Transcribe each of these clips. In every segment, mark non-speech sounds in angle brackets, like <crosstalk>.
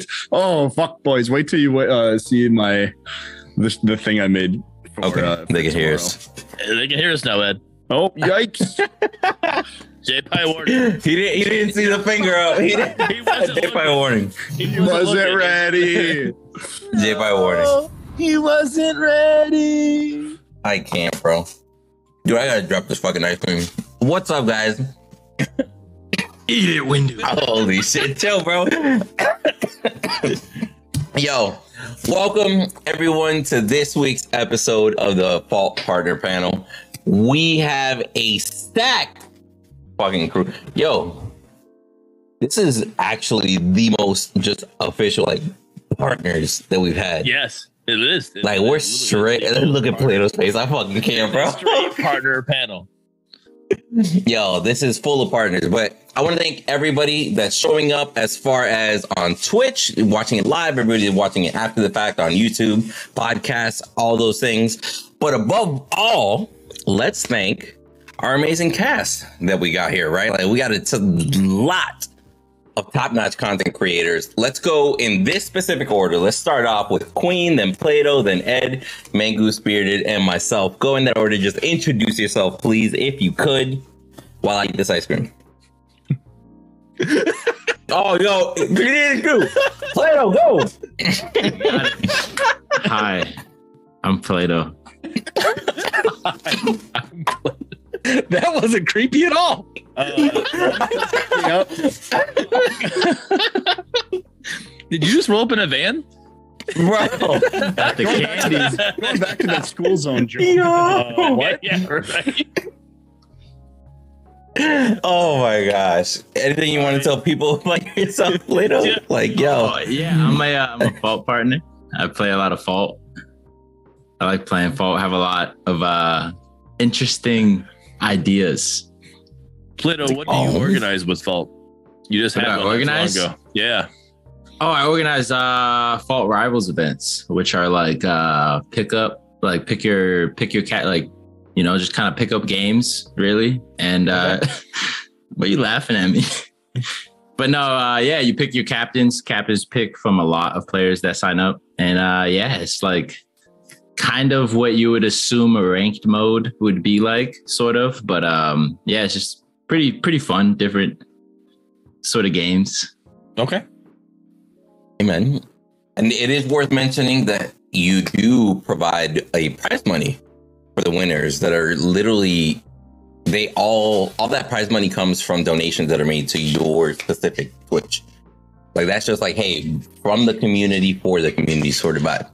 wait. Oh fuck, boys! Wait till you uh, see my the, the thing I made. For, Okay, uh, they can for hear us. They can hear us now, Ed. Oh <laughs> yikes! J Pie warning. He didn't. He didn't see the finger up. He didn't. <laughs> He wasn't J Pie warning. He Wasn't looking. ready. J Pie warning. He wasn't ready. I can't, bro. Dude, I gotta drop this fucking ice cream. What's up, guys? Eat it, Windu. Holy shit, chill, bro. Yo, welcome everyone to this week's episode of the Fault Partner Panel. We have a stacked fucking crew. Yo, this is actually the most just official like partners that we've had. Yes, it is. It Like is. we're straight. Look at Plato's face. I fucking can't, bro. Straight partner panel. <laughs> Yo, this is full of partners, but I want to thank everybody that's showing up as far as on Twitch, watching it live, everybody watching it after the fact on YouTube, podcasts, all those things. But above all, let's thank our amazing cast that we got here, right? Like we got a t- lot of top-notch content creators. Let's go in this specific order. Let's start off with Queen, then Plato, then Ed, Mangoose Spirited, and myself. Go in that order. Just introduce yourself, please, if you could, while I eat this ice cream. <laughs> oh, yo, you didn't do. Plato, go. Hi, I'm Plato. <laughs> <laughs> <laughs> That wasn't creepy at all. <laughs> yep. Did you just roll up in a van? Bro. Got the candies. Going back to that school zone joke. Yo. what? Yeah, right. Oh my gosh. Anything you want to tell people like yourself, Plato? Yeah. Like, yo. Oh, yeah, I'm a, uh, I'm a fault partner. I play a lot of fault. I like playing fault. Have a lot of uh, interesting ideas. Plato, what do you Oh. organize with Fault? You just What had one not long organize? ago. Yeah. Oh, I organize uh, fault rivals events, which are like uh, pick up, like pick your pick your cat, like you know, just kind of pick up games, really. And uh, <laughs> what are you laughing at me? <laughs> but no, uh, yeah, you pick your captains. Captains pick from a lot of players that sign up, and uh, yeah, it's like kind of what you would assume a ranked mode would be like, sort of. But um, yeah, it's just pretty pretty fun, different sort of games. Okay. Amen. And it is worth mentioning that you do provide a prize money for the winners that are literally they all all that prize money comes from donations that are made to your specific Twitch. Like that's just like, hey, from the community for the community sort of vibe.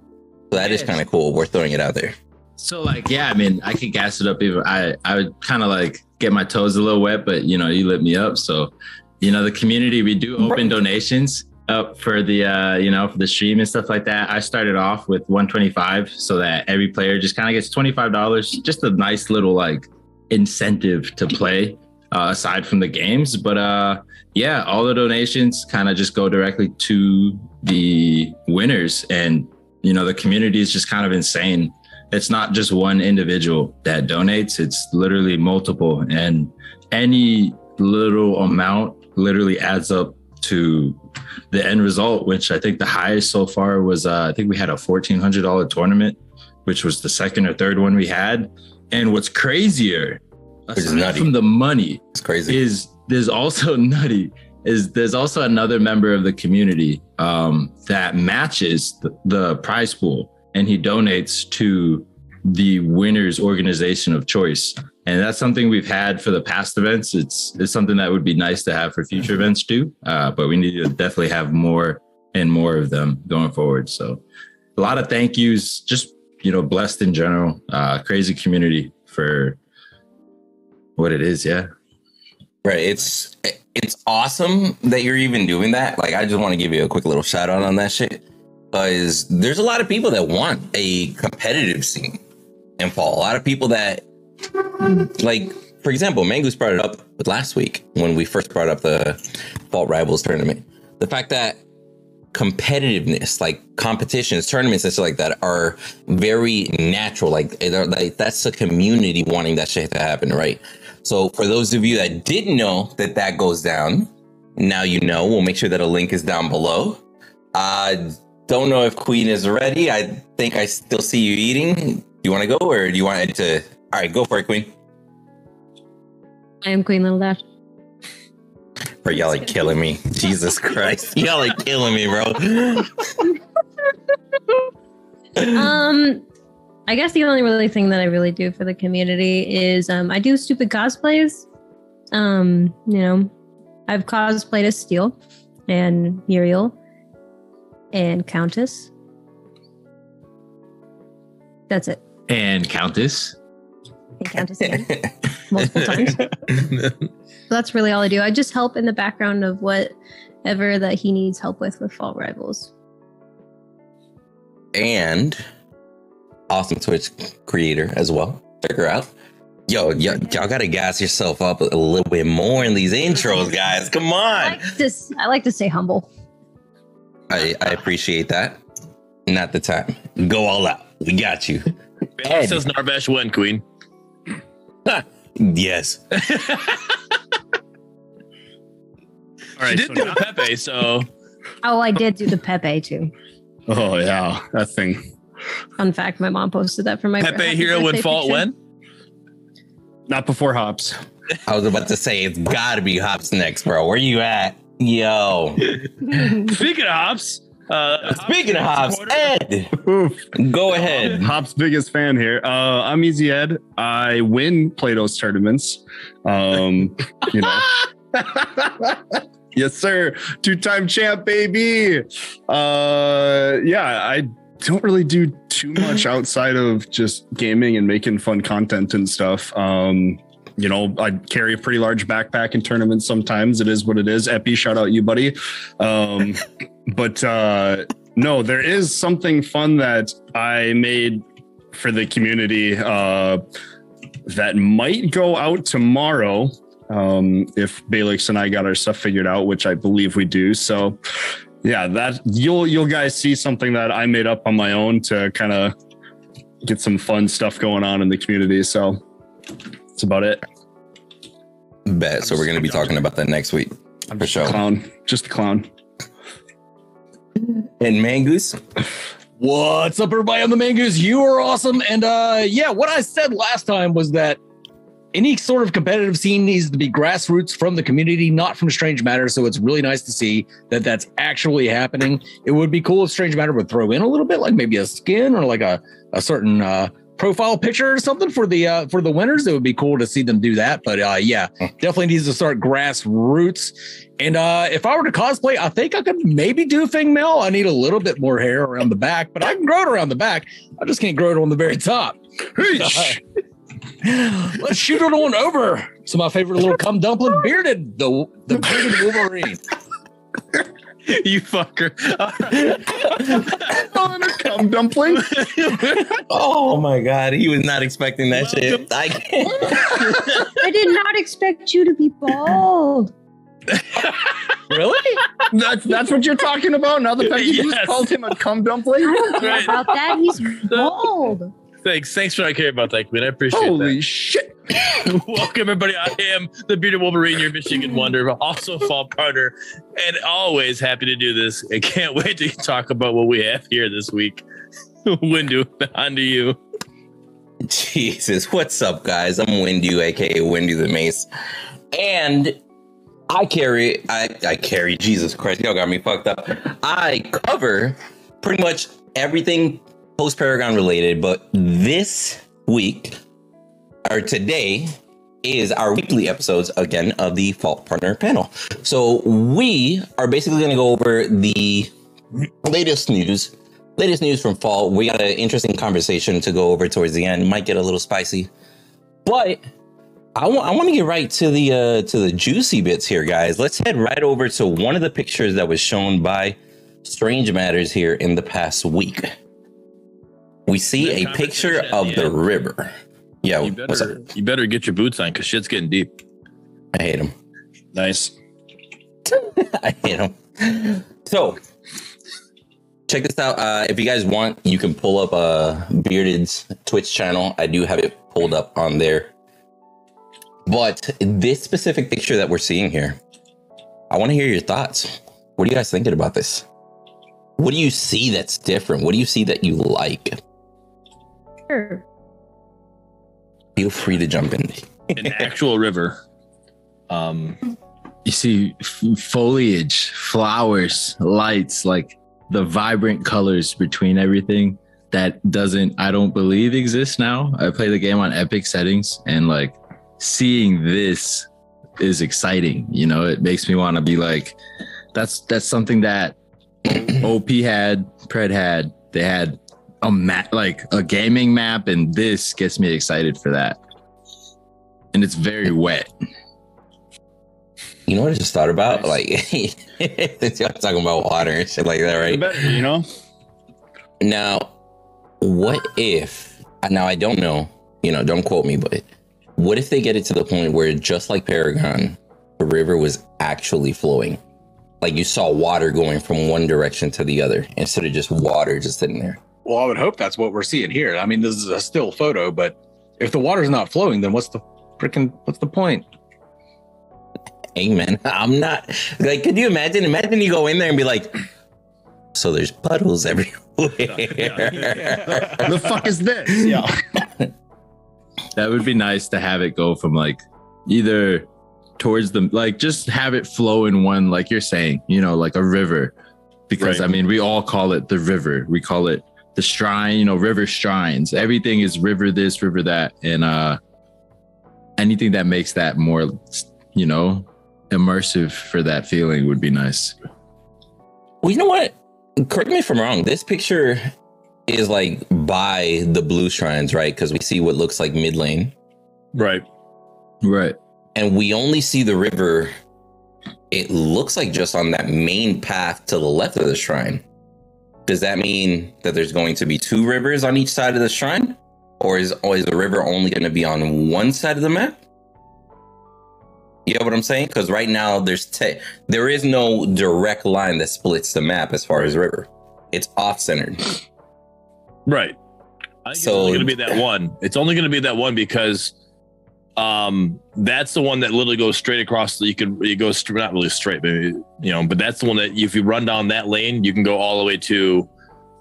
So that is kind of cool. We're throwing it out there. So like, yeah, I mean, I could gas it up even. I I would kind of like get my toes a little wet, but you know, you lit me up. So, you know, the community we do open donations up for the uh, you know, for the stream and stuff like that. I started off with 125 so that every player just kind of gets $25, just a nice little like incentive to play uh, aside from the games. But uh yeah, all the donations kind of just go directly to the winners and you know, the community is just kind of insane. It's not just one individual that donates it's literally multiple and any little amount literally adds up to the end result which i think the highest so far was uh, i think we had a $1400 tournament which was the second or third one we had. And what's crazier aside from the money It's crazy. is there's also <laughs> nutty is there's also another member of the community um, that matches the, the prize pool and he donates to the winners organization of choice. And that's something we've had for the past events. It's it's something that would be nice to have for future events too uh, but we need to definitely have more and more of them going forward. So a lot of thank yous just you know blessed in general uh, crazy community for what it is yeah. Right. It's it's awesome that you're even doing that. Like I just want to give you a quick little shout out on that shit. Because there's a lot of people that want a competitive scene in Fault. A lot of people that like, for example, Mangoose brought it up last week when we first brought up the Fault Rivals tournament. The fact that competitiveness, like competitions, tournaments, and stuff like that, are very natural. Like, like that's a community wanting that shit to happen, right? So, for those of you that didn't know that that goes down, now you know. We'll make sure that a link is down below. I don't know if Queen is ready. I think I still see you eating. Do you want to go, or do you want it to? All right, go for it, Queen. I am Queen Little Dash. Bro, y'all are killing me. Jesus Christ, y'all are killing me, bro. <laughs> Um, I guess the only really thing that I really do for the community is um, I do stupid cosplays. Um, you know, I've cosplayed as Steel and Muriel and Countess. That's it. And Countess. And Countess again, <laughs> multiple times. So <laughs> that's really all I do. I just help in the background of whatever that he needs help with with Fault Rivals. and awesome Twitch creator as well. Check her out. Yo, y- y'all gotta gas yourself up a little bit more in these intros, guys. Come on. I like to, s- I like to stay humble. I, I appreciate that. Not the time. Go all out. We got you. Bailey Ed. says Narbash won, Queen. <laughs> Yes. <laughs> All right, She so did do now Pepe. So Oh, I did do the Pepe too. Oh yeah, that thing. Fun fact: my mom posted that for my Pepe happy hero would birthday fall picture. when? Not before hops. I was about to say it's gotta be Hops next, bro. Where you at? Yo. <laughs> Speaking of hops, uh, Speaking of Hops, supporter- Ed, go ahead. Hop's biggest fan here. Uh, I'm Easy Ed. I win Plato's tournaments. Um, you know. <laughs> yes, sir. Two-time champ, baby. Uh, yeah, I don't really do too much <laughs> outside of just gaming and making fun content and stuff. Um, you know, I carry a pretty large backpack in tournaments sometimes. It is what it is. Epi, shout out you, buddy. Um, <laughs> but uh no, there is something fun that I made for the community uh, that might go out tomorrow um, if Balix and I got our stuff figured out, which I believe we do. So, yeah, that you'll you'll guys see something that I made up on my own to kind of get some fun stuff going on in the community. So, that's about it. Bet. So we're gonna be talking about that next week. For sure. Clown, just a clown. And Mangoose, What's up, everybody? I'm the Mangoose. You are awesome. And uh, yeah, what I said last time was that any sort of competitive scene needs to be grassroots from the community, not from Strange Matter. So it's really nice to see that that's actually happening. It would be cool if Strange Matter would throw in a little bit, like maybe a skin or like a, a certain uh, profile picture or something for the uh, for the winners. It would be cool to see them do that. But uh, yeah, definitely needs to start grassroots. And uh, if I were to cosplay, I think I could maybe do Feng Mao. I need a little bit more hair around the back, but I can grow it around the back. I just can't grow it on the very top. <laughs> Let's shoot it on over to my favorite little cum dumpling, bearded the the bearded Wolverine. <laughs> you fucker. <laughs> Cum dumpling. <laughs> Oh. oh my god, he was not expecting that shit. I can't. I did not expect you to be bald. Really? That's that's what you're talking about. Now the fact that you Yes. just called him a cum dumpling. I don't care Right. about that. He's bald. Thanks. Thanks for not caring about that, Queen. I appreciate it. Holy shit! <laughs> Welcome, everybody. I am the bearded Wolverine, your Michigan Wonder, but <laughs> also fault partner, and always happy to do this. I can't <laughs> wait to talk about what we have here this week. Windu, on to you. Jesus, what's up, guys? I'm Windu, aka Windu the Mace, and I carry, I, I carry. Jesus Christ, y'all got me fucked up. I cover pretty much everything post Paragon related, but this week or today is our weekly episodes again of the Fault Partner panel. So we are basically going to go over the latest news latest news from Fault. We got an interesting conversation to go over towards the end. Might get a little spicy, but I want I want to get right to the uh, to the juicy bits here, guys. Let's head right over to one of the pictures that was shown by Strange Matters here in the past week. We see a picture of the the river. Yeah, You better, you better get your boots on because shit's getting deep. I hate him. Nice. <laughs> I hate him. So, check this out. Uh, if you guys want, you can pull up uh, Bearded's Twitch channel. I do have it pulled up on there. But this specific picture that we're seeing here, I want to hear your thoughts. What are you guys thinking about this? what do you see that's different? What do you see that you like? Sure. Feel free to jump in. An actual river. Um, You see f- foliage, flowers, lights, like the vibrant colors between everything that doesn't, I don't believe exists now. I play the game on epic settings and like seeing this is exciting. You know, it makes me want to be like, that's that's something that OP had, Pred had. They had a map, like a gaming map, and this gets me excited for that. And it's very wet. You know what I just thought about? Like, <laughs> y'all talking about water and shit like that, right? Better, you know? Now, what if? Now I don't know. You know, don't quote me, but what if they get it to the point where, just like Paragon, the river was actually flowing? Like you saw water going from one direction to the other instead of just water just sitting there. Well, I would hope that's what we're seeing here. I mean, this is a still photo, but if the water's not flowing, then what's the freaking what's the point? Amen. <laughs> I'm not like. Could you imagine? Imagine you go in there and be like, "So there's puddles <laughs> everywhere." the fuck is this? <laughs> Yeah. That would be nice to have it go from like either towards the like just have it flow in one like you're saying, you know, like a river. Because Right. I mean, we all call it the river. We call it the shrine, you know, river shrines. Everything is river this, river that, and uh anything that makes that more, you know, immersive for that feeling would be nice. Well, you know what? Correct me if I'm wrong. This picture is like by the blue shrines, right? Because we see what looks like mid lane, Right. Right. and we only see the river. It looks like just on that main path to the left of the shrine. Does that mean that there's going to be two rivers on each side of the shrine, or is is the river only going to be on one side of the map? You know what I'm saying? Because right now there's te- there is no direct line that splits the map as far as river. It's off centered. Right. I think So- it's only going to be that <laughs> one. It's only going to be that one because um that's the one that literally goes straight across you could you go str- not really straight but you know but that's the one that if you run down that lane you can go all the way to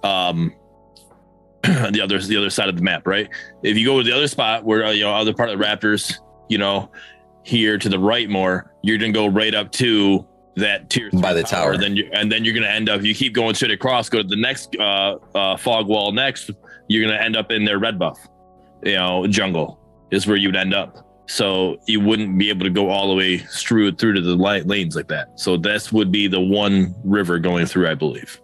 um <clears throat> the other the other side of the map right? If you go to the other spot where uh, you know other part of the raptors you know here to the right more you're gonna go right up to that tier three By the tower. then you and then you're gonna end up you keep going straight across go to the next uh uh fog wall next you're gonna end up in their red buff you know jungle is where you'd end up so you wouldn't be able to go all the way through through to the light lanes like that so this would be the one river going through i believe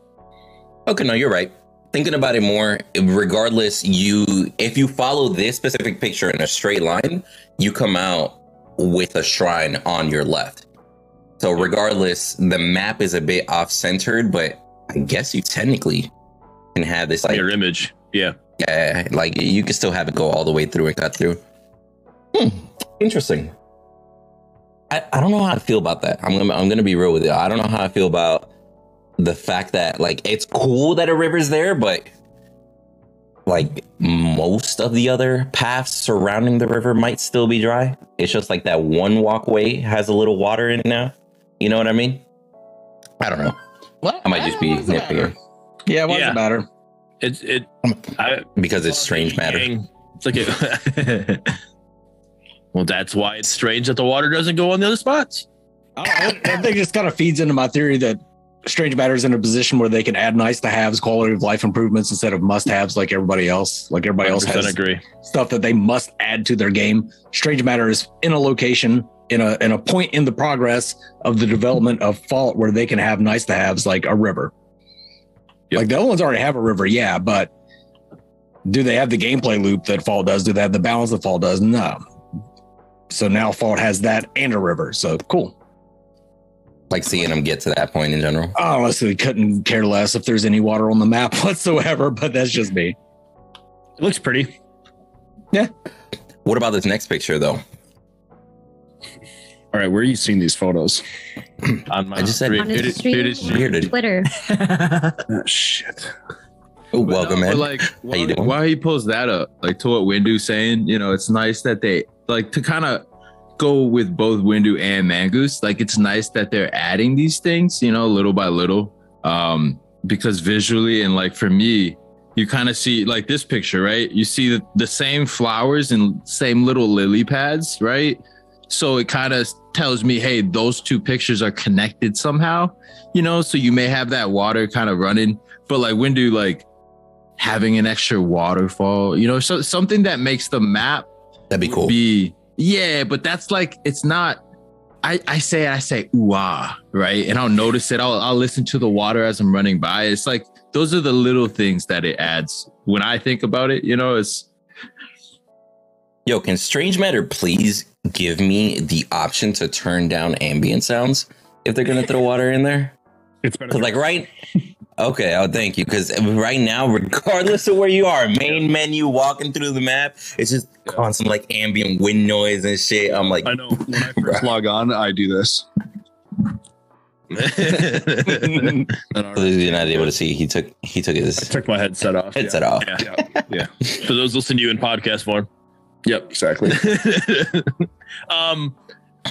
Okay, no, you're right. Thinking about it more, regardless, you if you follow this specific picture in a straight line, you come out with a shrine on your left. So regardless, the map is a bit off centered, but I guess you technically can have this like mirror image yeah yeah, like you can still have it go all the way through and cut through. Hmm, interesting. I, I don't know how I feel about that. I'm gonna I'm gonna be real with you. I don't know how I feel about the fact that like it's cool that a river's there, but like most of the other paths surrounding the river might still be dry. It's just like that one walkway has a little water in it now. You know what I mean? I don't know. What? I might just be nitpicking Yeah, why does Yeah. it matter? it's it I, because it's strange matter. it's like a, <laughs> well that's why it's strange that the water doesn't go on the other spots I, know, I think this kind of feeds into my theory that Strange Matter is in a position where they can add nice to haves, quality of life improvements instead of must haves like everybody else. Like everybody else has agree stuff that they must add to their game. Strange Matter is in a location in a in a point in the progress of the development of Fault where they can have nice to haves like a river. Yep. Like the other ones already have a river, yeah, but do they have the gameplay loop that Fault does? Do they have the balance that Fault does? No. So now Fault has that and a river. So cool. Like seeing them get to that point in general. I honestly couldn't care less if there's any water on the map <laughs> whatsoever, but that's just me. It looks pretty. Yeah. What about this next picture though? All right, where are you seeing these photos? <clears throat> on my I just said- street. On his it is- stream, it is weird. Twitter. Oh, <laughs> shit. Oh, welcome, no, man. but like How you doing? while he pulls that up, like to what Windu's saying, you know, it's nice that they like to kind of go with both Windu and Mangoose. Like it's nice that they're adding these things, you know, little by little. Um, because visually and like for me, you kind of see like this picture, right? You see the, the same flowers and same little lily pads, right? So it kind of tells me, hey, those two pictures are connected somehow, you know. So you may have that water kind of running, but like Windu, like having an extra waterfall, you know, so something that makes the map That'd be cool. be yeah, but that's like it's not. I I say I say ooh ah right, and I'll notice it. I'll I'll listen to the water as I'm running by. It's like those are the little things that it adds when I think about it. You know, it's Yo, can Strange Matter please give me the option to turn down ambient sounds if they're gonna throw water in there? It's better. Like right, okay, oh thank you. Because right now, regardless of where you are, main menu walking through the map, it's just constant like ambient wind noise and shit. I'm like, I know. When I first log on, I do this. <laughs> And I those not able to see, he took he took his took my headset off. headset yeah. off. Yeah. <laughs> Yeah. For those listening to you in podcast form. Yep. Exactly. <laughs> um,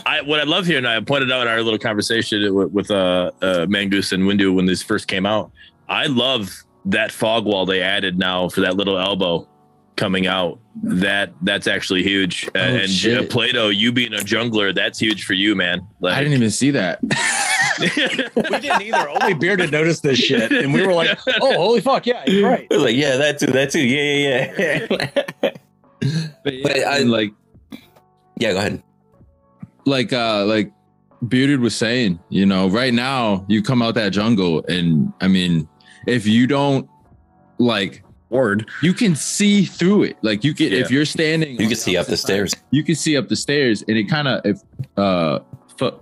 I what I love here, and I pointed out in our little conversation with, with uh, uh, Mangoose and Windu when this first came out. I love that fog wall they added now for that little elbow coming out. That that's actually huge. Oh, and shit. uh, Plato, you being a jungler, that's huge for you, man. Like, I didn't even see that. <laughs> we didn't either. Only Bearded noticed this shit, and we were like, <laughs> "Oh, holy fuck, yeah, you're right." I was like, yeah, that too, that too, yeah, yeah, yeah. But, yeah, But I- and, like yeah, go ahead. Like uh like bearded was saying you know right now you come out that jungle and i mean if you don't like Word. you can see through it like you can if you're standing You can see up the opposite stairs. you can see up the stairs and it kind of if uh fu-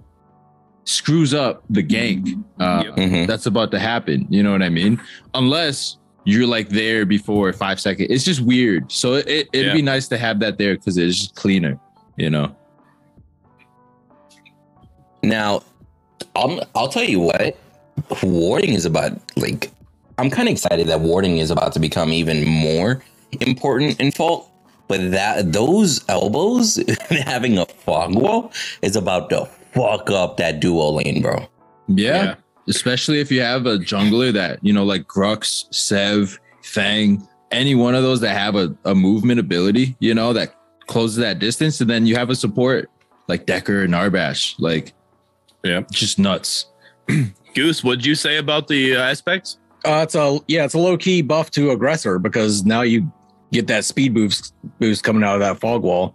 screws up the gank uh Yep. Mhm. that's about to happen you know what i mean unless you're like there before five seconds it's just weird so it, it, it'd Yeah. be nice to have that there because it's just cleaner you know Now, I'm, I'll tell you what, warding is about like, I'm kind of excited that warding is about to become even more important in fault. But that those elbows <laughs> having a fog wall is about to fuck up that duo lane, bro. Yeah. Yeah. Especially if you have a jungler that, you know, like Grux, Sev, Fang, any one of those that have a, a movement ability, you know, that closes that distance. And then you have a support like Decker and Narbash. Like, Yeah. just nuts. <clears throat> Goose, what'd you say about the uh, aspects? Uh, it's a yeah, it's a low key buff to aggressor because now you get that speed boost boost coming out of that fog wall.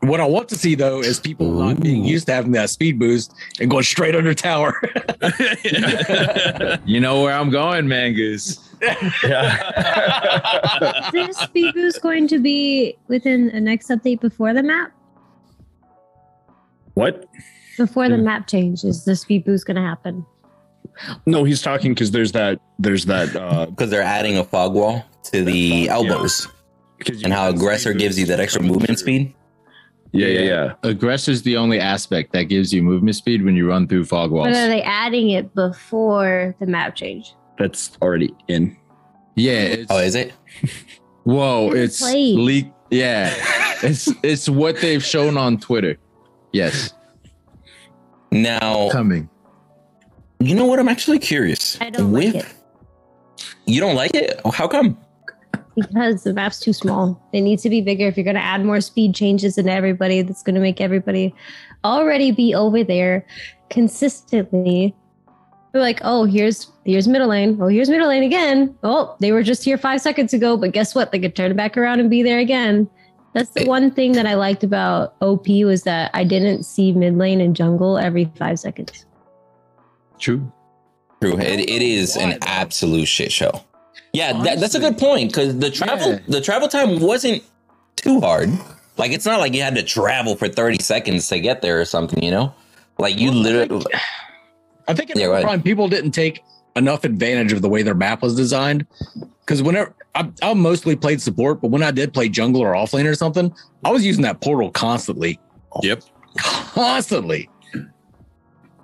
What I want to see though is people not being used to having that speed boost and going straight under tower. <laughs> <laughs> You know where I'm going, Mangoose. <laughs> Is this speed boost going to be within a next update before the map? What? Before the map change, is the speed boost going to happen? No, he's talking because there's that. There's that. uh Because they're adding a fog wall to the Yeah. elbows, because and how aggressor gives you that extra movement speed. Yeah, yeah, yeah. Aggressor's the only aspect that gives you movement speed when you run through fog walls. But are they adding it before the map change? That's already in. Yeah. It's, Oh, is it? <laughs> Whoa, Never it's played. leaked. Yeah. it's it's what they've shown on Twitter. Yes. Now, Coming. you know what? I'm actually curious. I don't like it. You don't like it? How come? Because the map's too small. It needs to be bigger if you're going to add more speed changes into everybody. That's going to make everybody already be over there consistently. They're like, oh, here's here's middle lane. Oh, here's middle lane again. Oh, they were just here five seconds ago, but guess what? They could turn back around and be there again. That's the eh. one thing that I liked about OP was that I didn't see mid lane and jungle every five seconds. True. True. It, it is an absolute shit show. Yeah, that, that's a good point because the travel Yeah. the travel time wasn't too hard. Like it's not like you had to travel for 30 seconds to get there or something, you know? Like you literally I think in Yeah, go ahead. Prime, people didn't take enough advantage of the way their map was designed. Because whenever I, I mostly played support, but when I did play jungle or offlane or something, I was using that portal constantly. Yep. Constantly.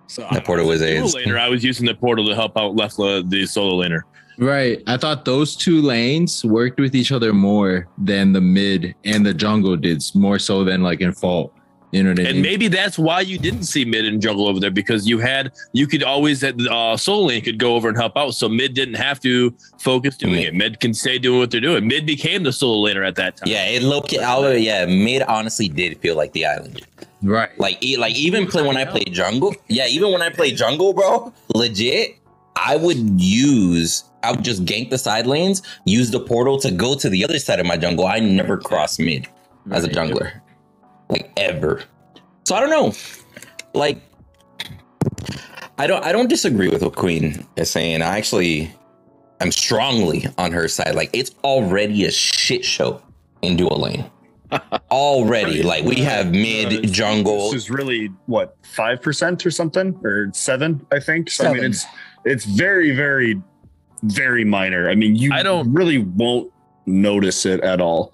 So that portal was a Solo laner, I was using the portal to help out left la- the solo laner. Right. I thought those two lanes worked with each other more than the mid and the jungle did, more so than like in fault. You know what I And maybe that's why you didn't see mid and jungle over there because you had you could always uh soul lane could go over and help out. So mid didn't have to focus doing Mid. it. Mid can stay doing what they're doing. Mid became the solo laner at that time. Yeah, it look. I, yeah, mid honestly did feel like the island. right. Like, e- like even play when I play jungle. Yeah, even when I play jungle, bro, <laughs> legit, I would use. I would just gank the side lanes, use the portal to go to the other side of my jungle. I never cross mid as a Right. jungler, like ever. So I don't know. Like, I don't. I don't disagree with what Queen is saying. I actually, I'm strongly on her side. Like, it's already a shit show in duo lane. <laughs> already, like we have uh, mid jungle. This is really what five percent or something, or seven, I think. So I mean, it's it's very, very, very minor. I mean, you I don't- really won't notice it at all.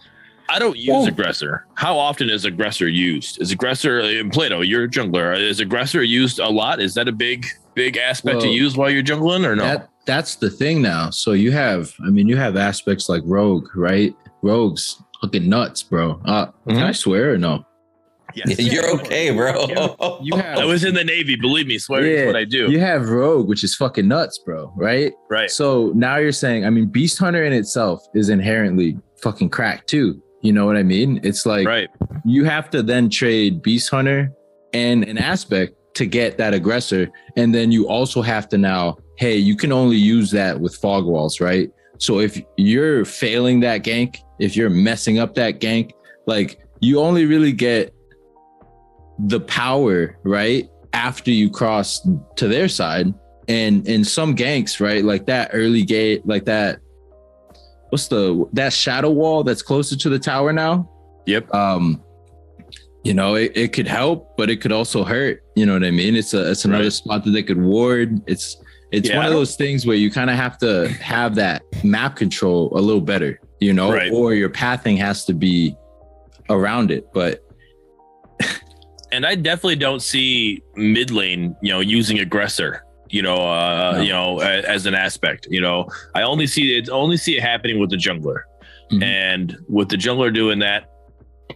I don't use Well- aggressor. How often is aggressor used? Is aggressor in Plato? You're a jungler. Is aggressor used a lot? Is that a big big aspect to use while you're jungling or no? That that's the thing now. So you have, I mean, you have aspects like Rogue, right? Rogue's looking nuts, bro. Uh, Can I swear or no? Yes. <laughs> You're okay, bro. You have. I was in the Navy. Believe me, swear is what I do. You have Rogue, which is fucking nuts, bro. Right? Right. So now you're saying, I mean, Beast Hunter in itself is inherently fucking cracked too. You know what I mean? It's like Right. you have to then trade Beast Hunter and an aspect to get that aggressor. And then you also have to now, hey, you can only use that with fog walls, right? So if you're failing that gank, if you're messing up that gank, like you only really get the power, right? After you cross to their side. And in some ganks, right? Like that early gate, like that, what's the that shadow wall that's closer to the tower now? Yep. um you know it, it could help but it could also hurt you know what i mean it's a it's another Right. spot that they could ward it's it's Yeah, one of those things where you kind of have to have that map control a little better you know Right. or your pathing has to be around it but and I definitely don't see mid lane, you know, using aggressor, you know, uh, No. you know, a- as an aspect. You know, I only see it only see it happening with the jungler, Mhm. and with the jungler doing that,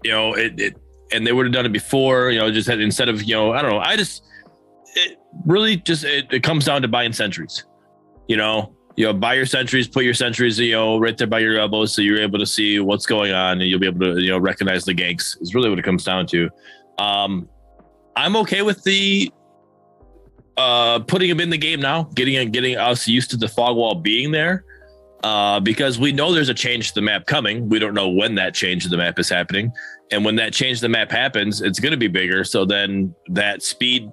you know, it, it and they would have done it before. You know, just had, instead of you know, I don't know. I just it really just it, it comes down to buying sentries. You know, you know, buy your sentries, put your sentries, you know, right there by your elbows, so you're able to see what's going on, and you'll be able to, you know, recognize the ganks. Is really what it comes down to. Um, I'm okay with the uh putting him in the game now, getting getting us used to the fog wall being there. Uh, because we know there's a change to the map coming. We don't know when that change to the map is happening. And when that change to the map happens, it's gonna be bigger. So then that speed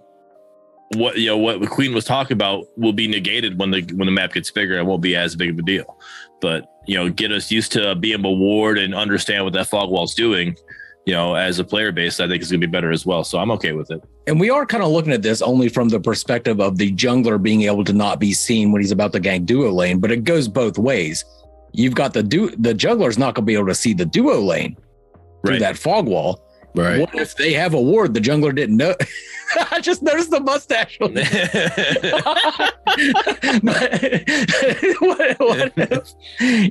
what you know what the Queen was talking about will be negated when the when the map gets bigger. It won't be as big of a deal. But you know, get us used to being a ward and understand what that fog wall's doing. You know, as a player base, I think it's gonna be better as well. So I'm okay with it. And we are kind of looking at this only from the perspective of the jungler being able to not be seen when he's about to gank duo lane, but it goes both ways. You've got the du- the jungler's not going to be able to see the duo lane through Right. that fog wall. Right What if they have a ward the jungler didn't know? <laughs> I just noticed the mustache. on <laughs> But what, what if,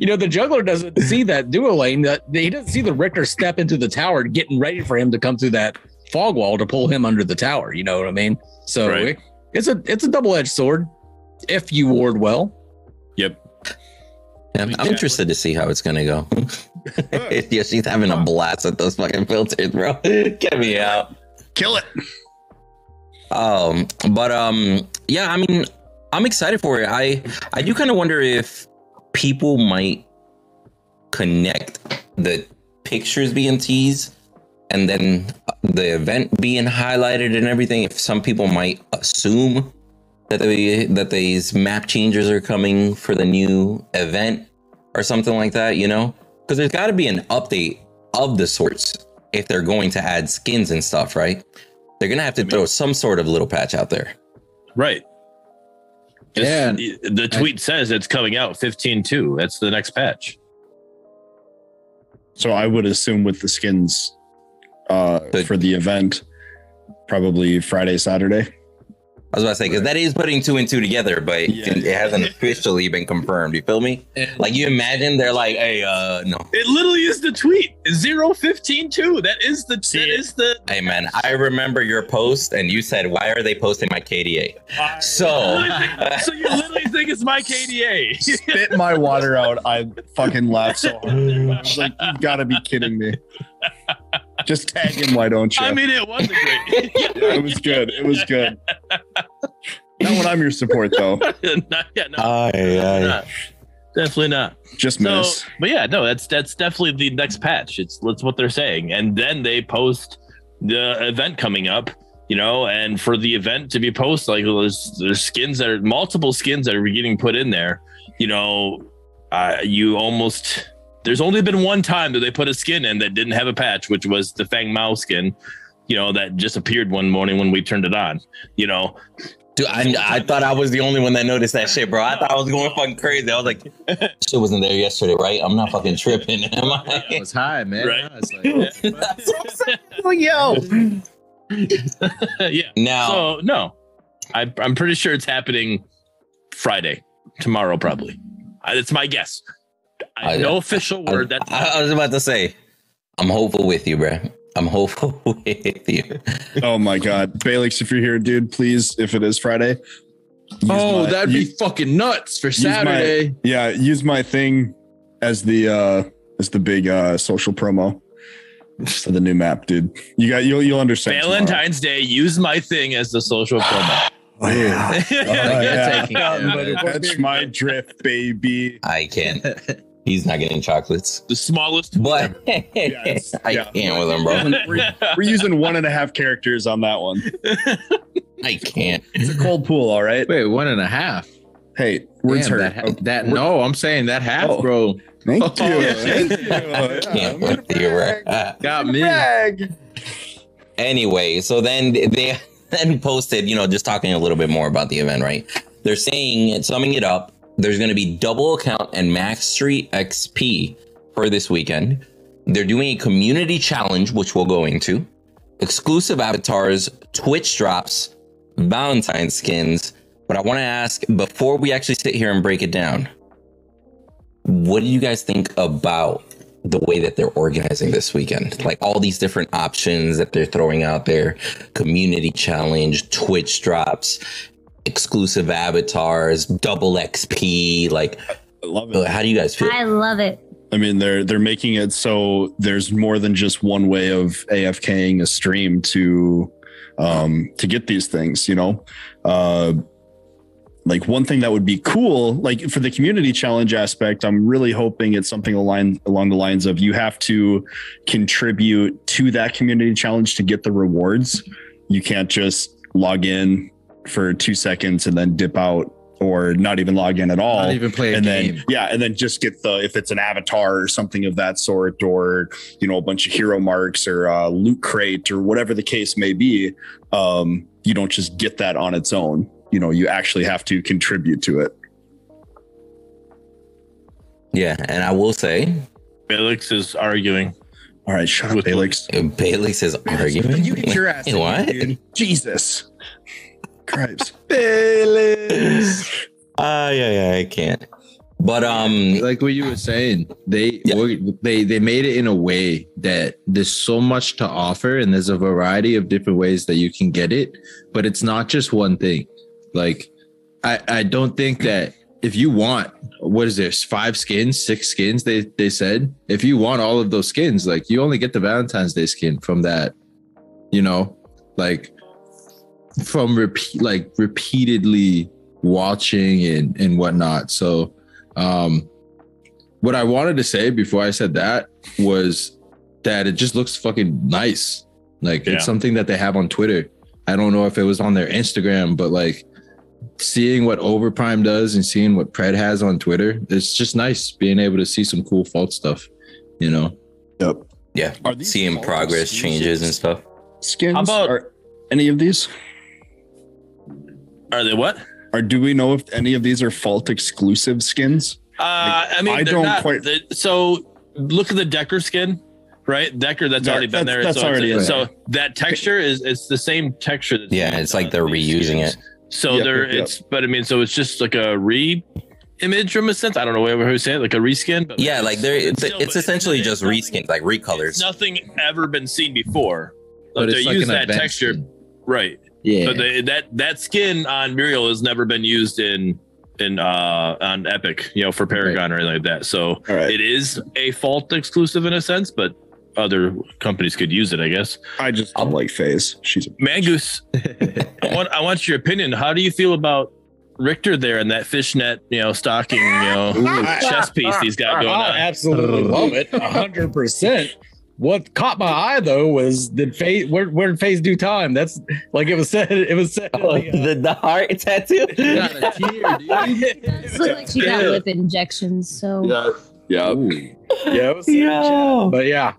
you know, the jungler doesn't see that duo lane, that he doesn't see the Richter step into the tower getting ready for him to come through that fog wall to pull him under the tower. You know what I mean? So Right. it- it's a it's a double edged sword if you ward well. yep. Yeah, I'm interested to see how it's gonna go. <laughs> <laughs> yeah, she's having a blast with those fucking filters, bro. <laughs> Get me out. Kill it. Um, but um, yeah, I mean, I'm excited for it. I I do kind of wonder if people might connect the pictures being teased and then the event being highlighted and everything. If some people might assume that they that these map changes are coming for the new event or something like that, you know, because there's got to be an update of the sorts if they're going to add skins and stuff, right? They're gonna have to throw some sort of little patch out there. Right. Yeah. The tweet says it's coming out 15.2. That's the next patch. So I would assume with the skins uh, But- for the event, probably Friday, Saturday. I was about to say because that is putting two and two together, but Yeah. it hasn't <laughs> officially been confirmed. You feel me? Like you imagine they're like, hey, uh, no, It literally is the tweet. Zero fifteen two. That is the that is the hey man, I remember your post and you said, why are they posting my KDA? So, so you literally think it's my KDA. Spit my water out. I fucking laughed so hard. <laughs> I was like, you gotta be kidding me. <laughs> Just tag him, why don't you? I mean, it was a great. <laughs> <laughs> yeah, it was good. It was good. Not when I'm your support though. <laughs> not, yeah, no, Aye, aye. not. definitely not. Just So, miss. but yeah, no, that's that's definitely the next patch. It's that's what they're saying, and then they post the event coming up. You know, and for the event to be posted, like there's there's skins that are multiple skins that are getting put in there. You know, uh, you almost there's only been one time that they put a skin in that didn't have a patch, which was the Feng Mao skin. You know, that just appeared one morning when we turned it on. You know, Dude, I, I thought I was the only one that noticed that shit, bro. I thought I was going fucking crazy. I was like, <laughs> shit wasn't there yesterday, right? I'm not fucking tripping, am It I? was high, man. Right. <laughs> I was like, yo. <laughs> yeah. Now, So no, I, I'm pretty sure it's happening Friday, tomorrow probably. It's my guess. I, I- no official I, word. That's I, I was about to say, I'm hopeful with you, bro. I'm hopeful <laughs> with you. Oh my god. Balix, if you're here, dude, please, if it is Friday. oh, my- that'd u- be fucking nuts for use my- Saturday. yeah, use my thing as the uh as the big uh social promo for the new map, dude. You got you'll you'll understand. tomorrow. Valentine's Day. Use my thing as the social <sighs> promo. Oh, yeah. <laughs> yeah. Taking care. Catch my drift, baby. I can't. <laughs> He's not getting chocolates, the smallest. but <laughs> it's- <laughs> I yeah. can't with him, bro. We're, we're using one and a half characters on that one. <laughs> I can't. It's a cold pool, all right. Wait, one and a half. Hey, words Damn, hurt. that, ha- that oh. no, I'm saying that half, Oh. bro. Thank oh, you. Oh, Thank you. Can't Yeah, with you, bro. Got me. Brag. anyway, so then they then posted, you know, just talking a little bit more about the event, right? They're saying, summing it up, there's going to be double account and max street XP for this weekend. They're doing a community challenge, which we'll go into, exclusive avatars, Twitch drops, Valentine skins. But I want to ask before we actually sit here and break it down, what do you guys think about the way that they're organizing this weekend. Like all these different options that they're throwing out there community challenge, Twitch drops, exclusive avatars, double XP. Like, I love it. how do you guys feel? I love it. I mean, they're they're making it so there's more than just one way of AFKing a stream to um to get these things, you know. Uh like one thing that would be cool, like for the community challenge aspect, I'm really hoping it's something aligned along the lines of you have to contribute to that community challenge to get the rewards. You can't just log in for two seconds and then dip out or not even log in at all Not even play a and game. then yeah and then just get the if it's an avatar or something of that sort or you know a bunch of hero marks or uh, loot crate or whatever the case may be um you don't just get that on its own you know you actually have to contribute to it yeah, and I will say, Felix is arguing. all right shut up With- Felix Bailey says arguing. you get your ass in <laughs> What? here, dude. jesus Christ. Ah, yeah, yeah, I can't. But um, like what you were saying they Yeah. were- they they made it in a way that there's so much to offer and there's a variety of different ways that you can get it but it's not just one thing like i i don't think that if you want what is there five skins six skins they they said if you want all of those skins like you only get the valentine's day skin from that you know like from repeat like repeatedly watching and and whatnot so um, what I wanted to say before I said that was that it just looks fucking nice. Like Yeah. it's something that they have on Twitter. I don't know if it was on their Instagram, but like seeing what Overprime does and seeing what Pred has on Twitter, it's just nice being able to see some cool fault stuff, you know? yep yeah, Are these seeing progress changes and stuff. skins How about- are any of these Are they what? or do we know if any of these are fault exclusive skins Uh, I mean, I don't not- quite- they- so look at the Decker skin, right? Decker, that's Yeah, already been that's- there. that's so, already it's- so that texture is it's the same texture. That's Yeah, it's like they're reusing skins. it. So Yep, there, yep, yep. it's but I mean, so it's just like a re image from a sense. I don't know whatever who say it, like a reskin. But Yeah, like there, it's, still- it's essentially it's just nothing- reskins, like It's recolors. nothing ever been seen before. But Like, it's they like use an that advanced texture, skin. right? Yeah. But they, that that skin on Muriel has never been used in in uh on Epic, you know, for Paragon or anything like that. So All right. it is a fault exclusive in a sense, but other companies could use it, I guess. I just don't like Phase. She's a Mangoose, <laughs> I want I want your opinion. How do you feel about Richter there and that fishnet, you know, stocking, you know, chest piece he's got going <laughs> I on? absolutely love it, hundred percent. What caught my eye though was did phase where where did phase do time? That's like it was said. It was said. Oh, like, uh, the, the heart tattoo. Got a tear, dude. It does look like she got <laughs> Yeah. lip injections. So yeah. yeah, it was said. Yo. But yeah,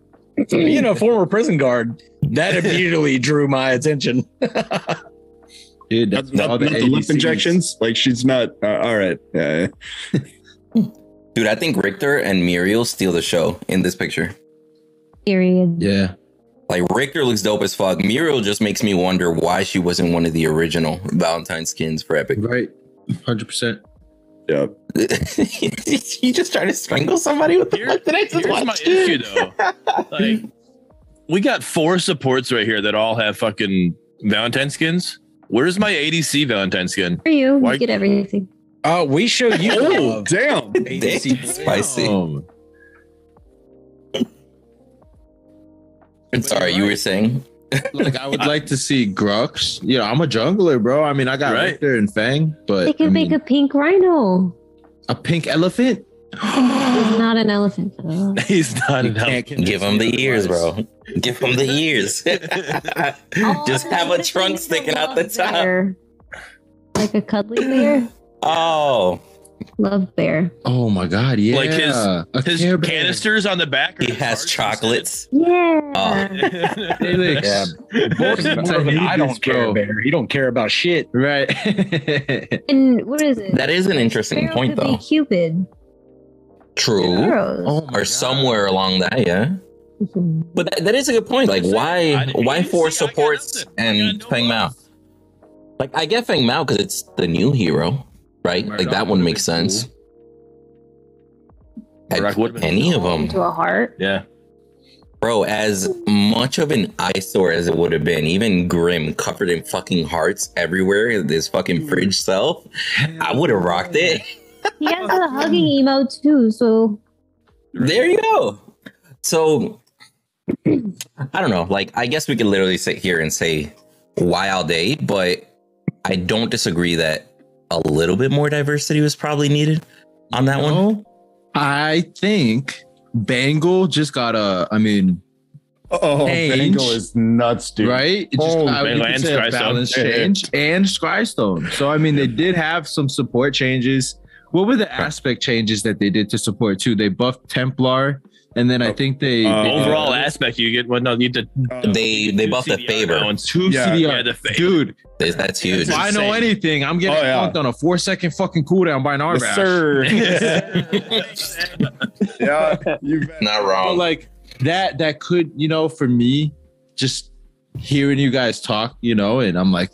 being a former prison guard, that immediately drew my attention. <laughs> Dude, that's not, all not the lip injections. Like she's not. Uh, all right. Yeah. yeah. Dude, I think Richter and Muriel steal the show in this picture. Period. Yeah. Like Richter looks dope as fuck. Muriel just makes me wonder why she wasn't one of the original Valentine skins for Epic. Right. 100%. Yeah. <laughs> you just trying to strangle somebody with the Here- fuck did I just Here's my watch? issue though. <laughs> Like we got four supports right here that all have fucking Valentine skins. Where's my ADC Valentine skin? For you, Why- you get everything. Uh, we show you. <laughs> Oh damn. Damn, spicy. Um, Sorry, you were saying? like I would <laughs> like to see Grux. You know, I'm a jungler, bro. I mean, I got Right. Richter and Fang, but They can I make a pink rhino. a pink elephant. He's not an elephant. though. <laughs> He's not an can't Give him me the ears, bro. Give him the ears. <laughs> just have a trunk sticking out the top. Bear. Like a cuddly bear. Oh, Love bear. Oh my god, yeah. Like his- A His Care Bear. canisters on the back. he has chocolates. Yeah. Oh. <laughs> instead. Felix. Yeah. Boris more of an I don't care bro. bear. He don't care about shit. Right. <laughs> And what is it? That is an interesting Sparrow point, could be though. Cupid. True. Oh Or God. somewhere along that, yeah. Mm-hmm. But that, that is a good point. Like, why why four see- I got supports nothing. I got and no Feng Mao? Like, I get Feng Mao because it's the new hero, right? Like that one makes sense. I'd Murdock put would've any of them, To a heart. Yeah. bro. As much of an eyesore as it would have been, even Grim covered in fucking hearts everywhere. This fucking mm-hmm. fridge self, I would have rocked it. He has a hugging <laughs> emote too, so There you go. So I don't know. Like, I guess we could literally sit here and say why all day, but I don't disagree that a little bit more diversity was probably needed on that one. I think Bangle just got a. I mean, Oh, Change. Bangle is nuts, dude. right? It just Oh, uh, I would and say a Scrystone. balance change and Scrystone. So I mean, they did have some support changes. What were the aspect changes that they did to support too? They buffed Templar, and then I think they, Uh, they did- Overall aspect, you get well, no, you did Uh, They they buffed the favor. now and two Yeah. CDR. Yeah, the fa- Dude, That's huge. if I know anything, I'm getting Oh, yeah. punked on a four second fucking cooldown by an yes, sir. <laughs> yeah, you bet. Not But wrong. like that that could you know for me just hearing you guys talk you know and i'm like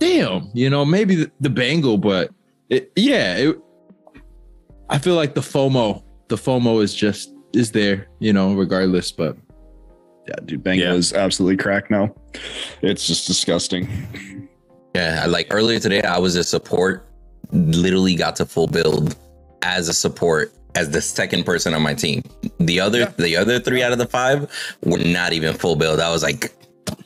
damn you know maybe the, the bangle but it, yeah it, i feel like the fomo the fomo is just is there you know regardless but Yeah, dude, Bangle Yeah. is absolutely cracked now. It's just disgusting. Yeah, like earlier today, I was a support. Literally got to full build as a support as the second person on my team. The other, Yeah. the other three out of the five were not even full build. I was like,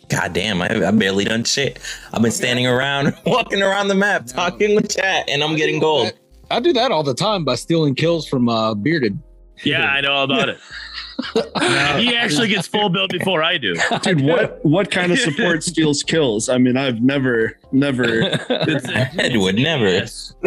God damn, I, I barely done shit. I've been standing around, <laughs> walking around the map, talking with chat, and I'm getting gold. I do that all the time by stealing kills from uh, Bearded. Yeah, I know all about it. <laughs> he actually gets full build before I do. Dude, what what kind of support <laughs> steals kills? I mean, I've never, never. It's, <laughs> Ed would never. ADS. <clears throat>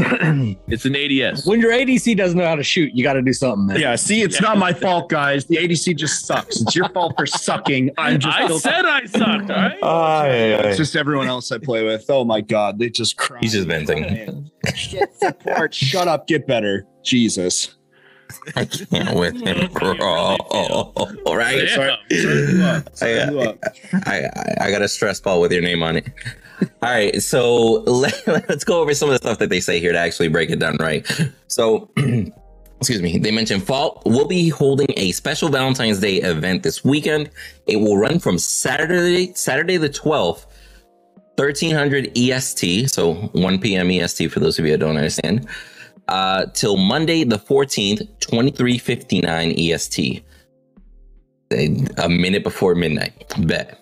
it's an ADS. When your ADC doesn't know how to shoot, you got to do something, man. Yeah, see, it's not my fault, guys. The ADC just sucks. It's your fault for sucking. I'm just. I still- said I sucked, all right? it's just everyone else I play with. Oh my god, they just cry. He's just venting. Shit support. Shut up. Get better. Jesus. I can't with him, <laughs> bro. All right. Sorry, sorry, blew. Sorry, I- I, I I got a stress ball with your name on it. All right, so <laughs> let, let's go over some of the stuff that they say here to actually break it down right. So, <clears throat> excuse me, they mentioned Fault will be holding a special Valentine's Day event this weekend. It will run from Saturday Saturday the 12th, 1300 EST, so 1 p.m. EST for those of you that don't understand, uh, till Monday the 14th, 2359 EST. A, minute before midnight. Bet.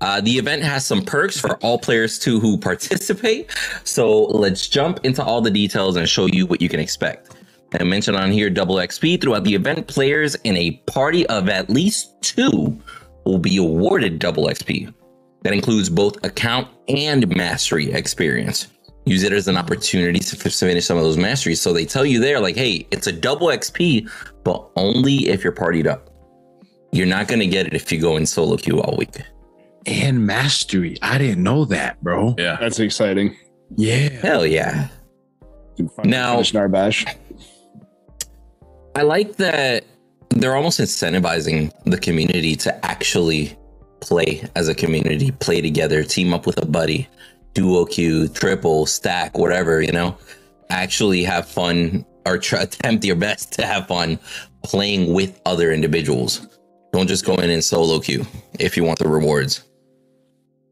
Uh, the event has some perks for all players too who participate. So let's jump into all the details and show you what you can expect. I mentioned on here double XP throughout the event. Players in a party of at least two will be awarded double XP. That includes both account and mastery experience. Use it as an opportunity to f- finish some of those masteries. So they tell you there, like, hey, it's a double XP, but only if you're partied up. You're not going to get it if you go in solo queue all week. And mastery. I didn't know that, bro. Yeah. That's exciting. Yeah. Hell yeah. Now- Finish Narbash. I like that they're almost incentivizing the community to actually play as a community, play together, team up with a buddy, duo queue, triple, stack, whatever, you know, actually have fun or try, attempt your best to have fun playing with other individuals. Don't just go in and solo queue if you want the rewards.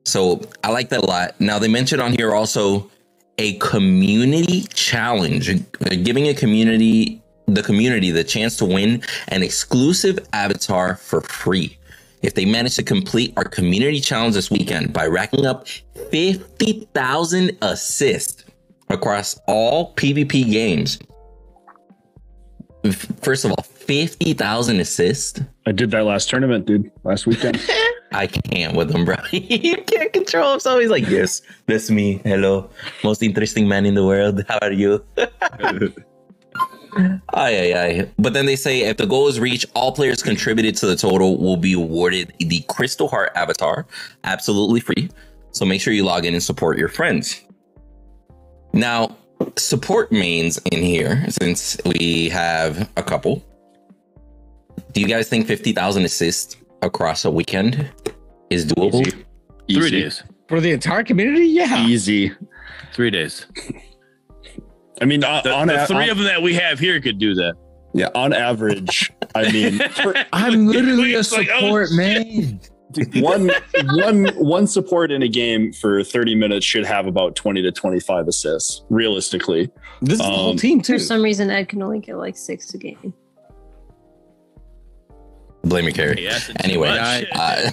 So I like that a lot. Now they mentioned on here also a community challenge, They're giving a community the community the chance to win an exclusive avatar for free. If they manage to complete our community challenge this weekend by racking up 50,000 assists across all PvP games. First of all, 50,000 assists. I did that last tournament, dude. Last weekend. <laughs> I can't with him, bro. <laughs> he can't control himself. He's like, yes, that's me. Hello, most interesting man in the world. <laughs> How are you? Aye, aye, aye. But then they say if the goal is reached, all players contributed to the total will be awarded the Crystal Heart avatar, absolutely free. So make sure you log in and support your friends. Now, support mains in here, since we have a couple. Do you guys think 50,000 assists across a weekend is doable? Easy. Three Easy. days. For the entire community, yeah. Easy. Three days. I mean, The, on, the a- three on- of them that we have here could do that. yeah, on average, I mean, <laughs> I'm literally a It's like, oh, support shit. man. <laughs> one one one support in a game for 30 minutes should have about 20 to 25 assists realistically This is the whole Um, team too. For some reason, Ed can only get like six a game. Blame me, Carrie. Hey, anyway, uh, <laughs>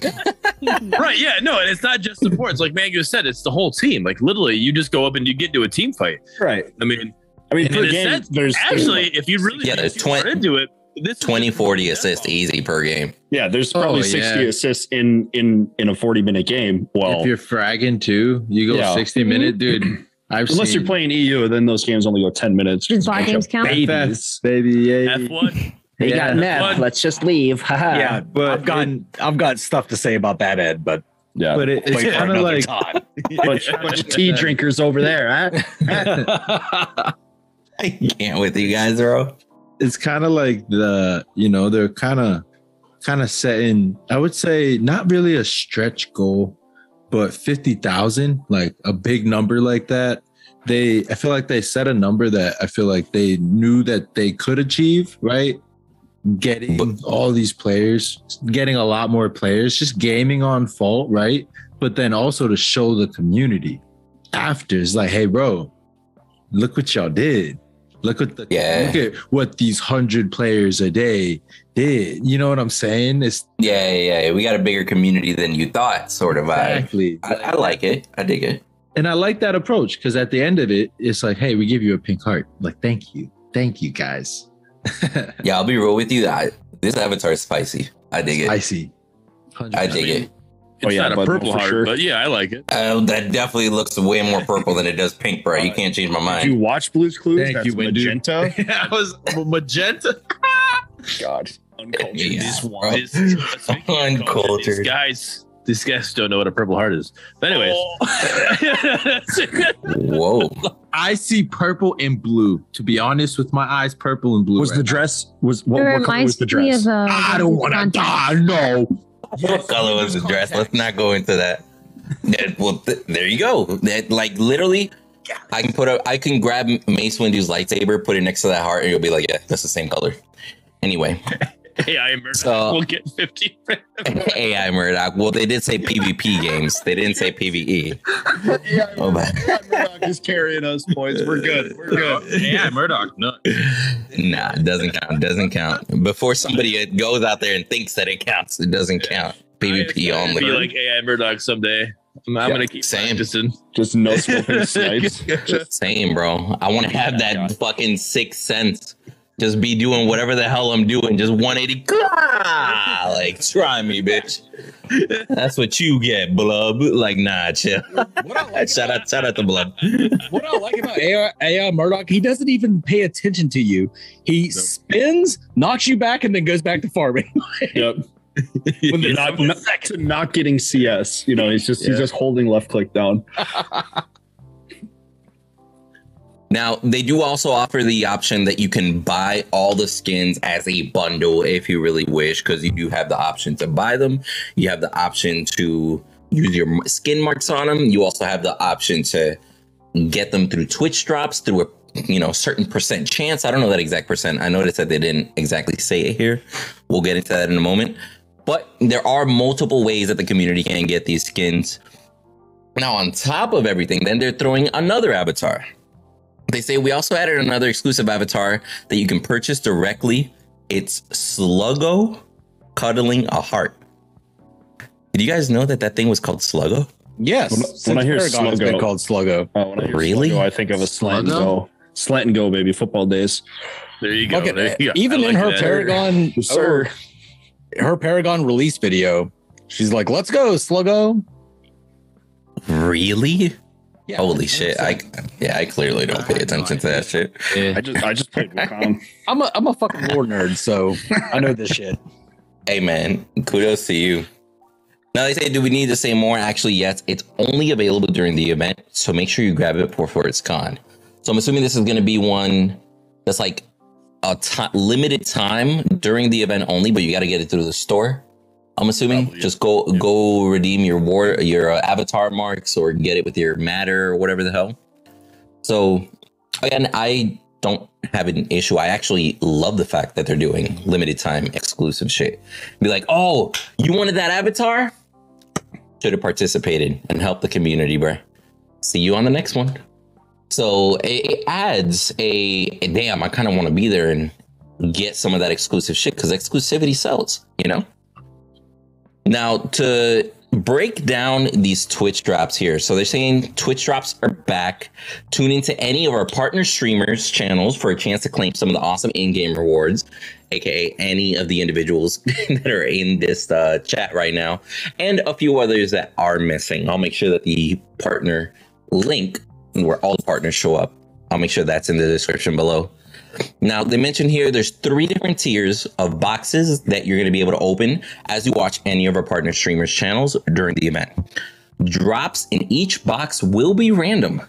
right? Yeah, no, and it's not just supports. Like Mangu said, it's the whole team. Like literally, you just go up and you get into a team fight. Right. I mean, I mean, per game, sense, there's actually if you really yeah, there's twenty into it. This 20 40 assists ball. easy per game. Yeah, there's probably oh, 60 yeah. assists in in in a 40 minute game. Well, if you're fragging too, you go yeah. 60 minute, mm-hmm. dude. I've Unless seen, you're playing EU, then those games only go 10 minutes. Does bar games count? Babies, baby. F1. They Yeah. got net. One. Let's just leave. Haha. yeah, but I've got in- I've got stuff to say about that, Ed, but yeah But it, it's for kind of like time. <laughs> <laughs> bunch, bunch of tea drinkers over there huh? <laughs> I can't with you guys, bro. it's kind of like the you know they're kind of kind of setting i would say not really a stretch goal but 50,000 like a big number like that they i feel like they set a number that i feel like they knew that they could achieve right getting But- all these players getting a lot more players just gaming on fault right but then also to show the community after it's like hey bro look what y'all did look what the Yeah. look at what these hundred players a day did you know what i'm saying it's Yeah, yeah, yeah. We got a bigger community than you thought, sort of exactly I, I like it. I dig it. and i like that approach because at the end of it it's like hey we give you a pink heart like thank you thank you guys Yeah, I'll be real with you. I, this avatar is spicy. I dig it. i see I dig it. It's Oh, yeah, not a purple heart, sure. but yeah, I like it. Uh, that definitely looks way more purple than it does pink, bro. You can't change my mind. Did you watch blues clues Thank that's you, Wendy. magenta <laughs> <laughs> I was magenta. god uncultured Yeah. This- speaking of culture, Uncultured. These guys, These guys don't know what a purple heart is. But anyways, <laughs> Whoa. I see purple and blue. To be honest, with my eyes, purple and blue. Was right the dress was what, it what color was the dress? of uh, I don't want to contact. die. No. What color was the dress? Let's not go into that. Yeah, well, th- there you go. That like literally, I can put a, I can grab Mace Windu's lightsaber, put it next to that heart, and you'll be like, yeah, that's the same color. Anyway, <laughs> AI Murdock So- will get 50. AI <laughs> Murdock. Well, they did say PvP games. They didn't say PvE. <laughs> Oh, man. Murdock is carrying us, boys. We're good. We're good. yeah, Murdock. No. Nah, it doesn't count. Doesn't count. Before somebody goes out there and thinks that it counts, it doesn't count. PvP Be only. like AI Murdock someday. I'm, I'm Yeah, gonna keep same. practicing. Just no smoking snipes. Just saying, bro. I want to have that fucking sixth sense. Just be doing whatever the hell I'm doing. Just 180. Gah! Like, try me, bitch. That's what you get, blub. Like, nah, chill. What I like <laughs> shout out, shout out to blub. what I like about AI, AI Murdock, he doesn't even pay attention to you. He spins, knocks you back, and then goes back to farming. <laughs> Yep. <laughs> Not, not, to not getting CS. You know, he's just he's just holding left click down. Now, they do also offer the option that you can buy all the skins as a bundle if you really wish, because you do have the option to buy them. You have the option to use your skin marks on them. You also have the option to get them through Twitch drops through a you know certain percent chance. I don't know that exact percent. I noticed that they didn't exactly say it here. We'll get into that in a moment. But there are multiple ways that the community can get these skins. Now, on top of everything, then they're throwing another avatar. They say we also added another exclusive avatar that you can purchase directly. It's Sluggo cuddling a heart. Did you guys know that that thing was called Sluggo? yes, When- when I hear Paragon has been Sluggo- called Sluggo. Uh, when I hear Really? Sluggo, I think of a slant and go. Slant and go, baby. Football days. There you go. Okay, There you go. even I in her that. Paragon, Yes, sir. her Paragon release video, she's like, "Let's go, Sluggo." Really? Yeah, Holy shit! I yeah, I clearly don't pay attention to that shit. I just I just played Wukong. <laughs> I'm a I'm a fucking lore nerd, so I know this shit. <laughs> Hey man, kudos to you. Now they say, do we need to say more? Actually, yes. It's only available during the event, so make sure you grab it before it's gone. So I'm assuming this is going to be one that's like a ti limited time during the event only, but you got to get it through the store. I'm assuming Probably, just go go redeem your war your uh, avatar marks or get it with your matter or whatever the hell. So again, I don't have an issue. I actually love the fact that they're doing limited time exclusive shit. Be like, oh, you wanted that avatar? Should have participated and helped the community, bruh. See you on the next one. So it, it adds a, a damn. I kind of want to be there and get some of that exclusive shit because exclusivity sells, you know. Now to break down these Twitch drops here. So they're saying Twitch drops are back. Tune into any of our partner streamers channels for a chance to claim some of the awesome in-game rewards, aka any of the individuals <laughs> that are in this uh, chat right now, and a few others that are missing. I'll make sure that the partner link where all the partners show up. I'll make sure that's in the description below. Now, they mentioned here there's three different tiers of boxes that you're going to be able to open as you watch any of our partner streamers' channels during the event. Drops in each box will be random.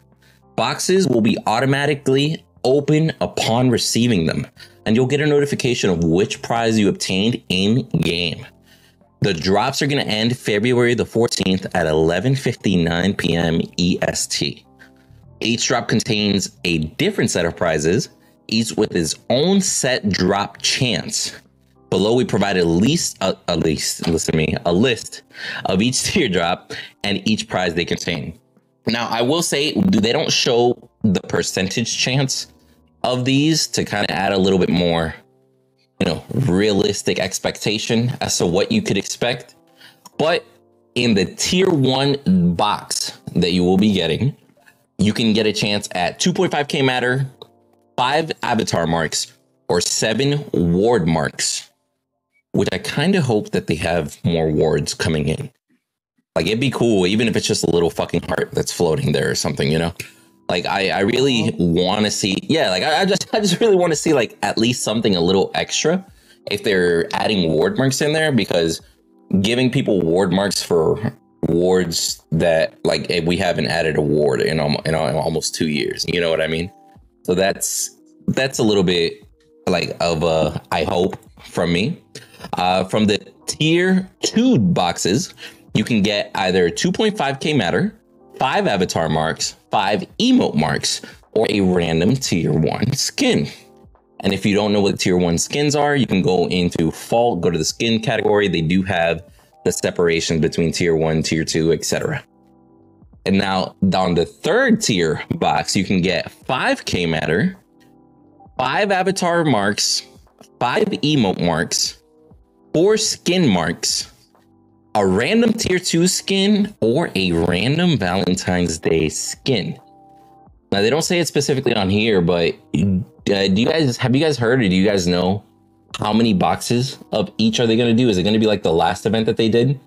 Boxes will be automatically open upon receiving them, and you'll get a notification of which prize you obtained in game. The drops are going to end February the 14th at 11:59 p.m. EST. Each drop contains a different set of prizes, each with its own set drop chance. Below, we provide at least uh, a, a least listen to me a list of each <laughs> teardrop and each prize they contain. Now, I will say they don't show the percentage chance of these to kind of add a little bit more, you know, realistic expectation as to what you could expect. But in the tier one box that you will be getting, you can get a chance at 2.5k matter, five avatar marks, or seven ward marks. Which I kind of hope that they have more wards coming in. Like it'd be cool, even if it's just a little fucking heart that's floating there or something, you know. Like I, I really want to see, yeah. Like I, I just, I just really want to see like at least something a little extra if they're adding ward marks in there because giving people ward marks for wards that like we haven't added in, almo- in al- almost two years. You know what I mean? So that's that's a little bit like of a I hope from me. Uh, from the tier two boxes, you can get either 2.5k matter, five avatar marks, five emote marks, or a random tier one skin. And if you don't know what tier one skins are, you can go into Fault, go to the skin category. They do have the separation between tier one, tier two, etc. And now on the third tier box, you can get 5k matter, five avatar marks, five emote marks, four skin marks, a random tier two skin, or a random Valentine's Day skin. Now they don't say it specifically on here, but uh, do you guys have you guys heard or do you guys know how many boxes of each are they going to do? Is it going to be like the last event that they did,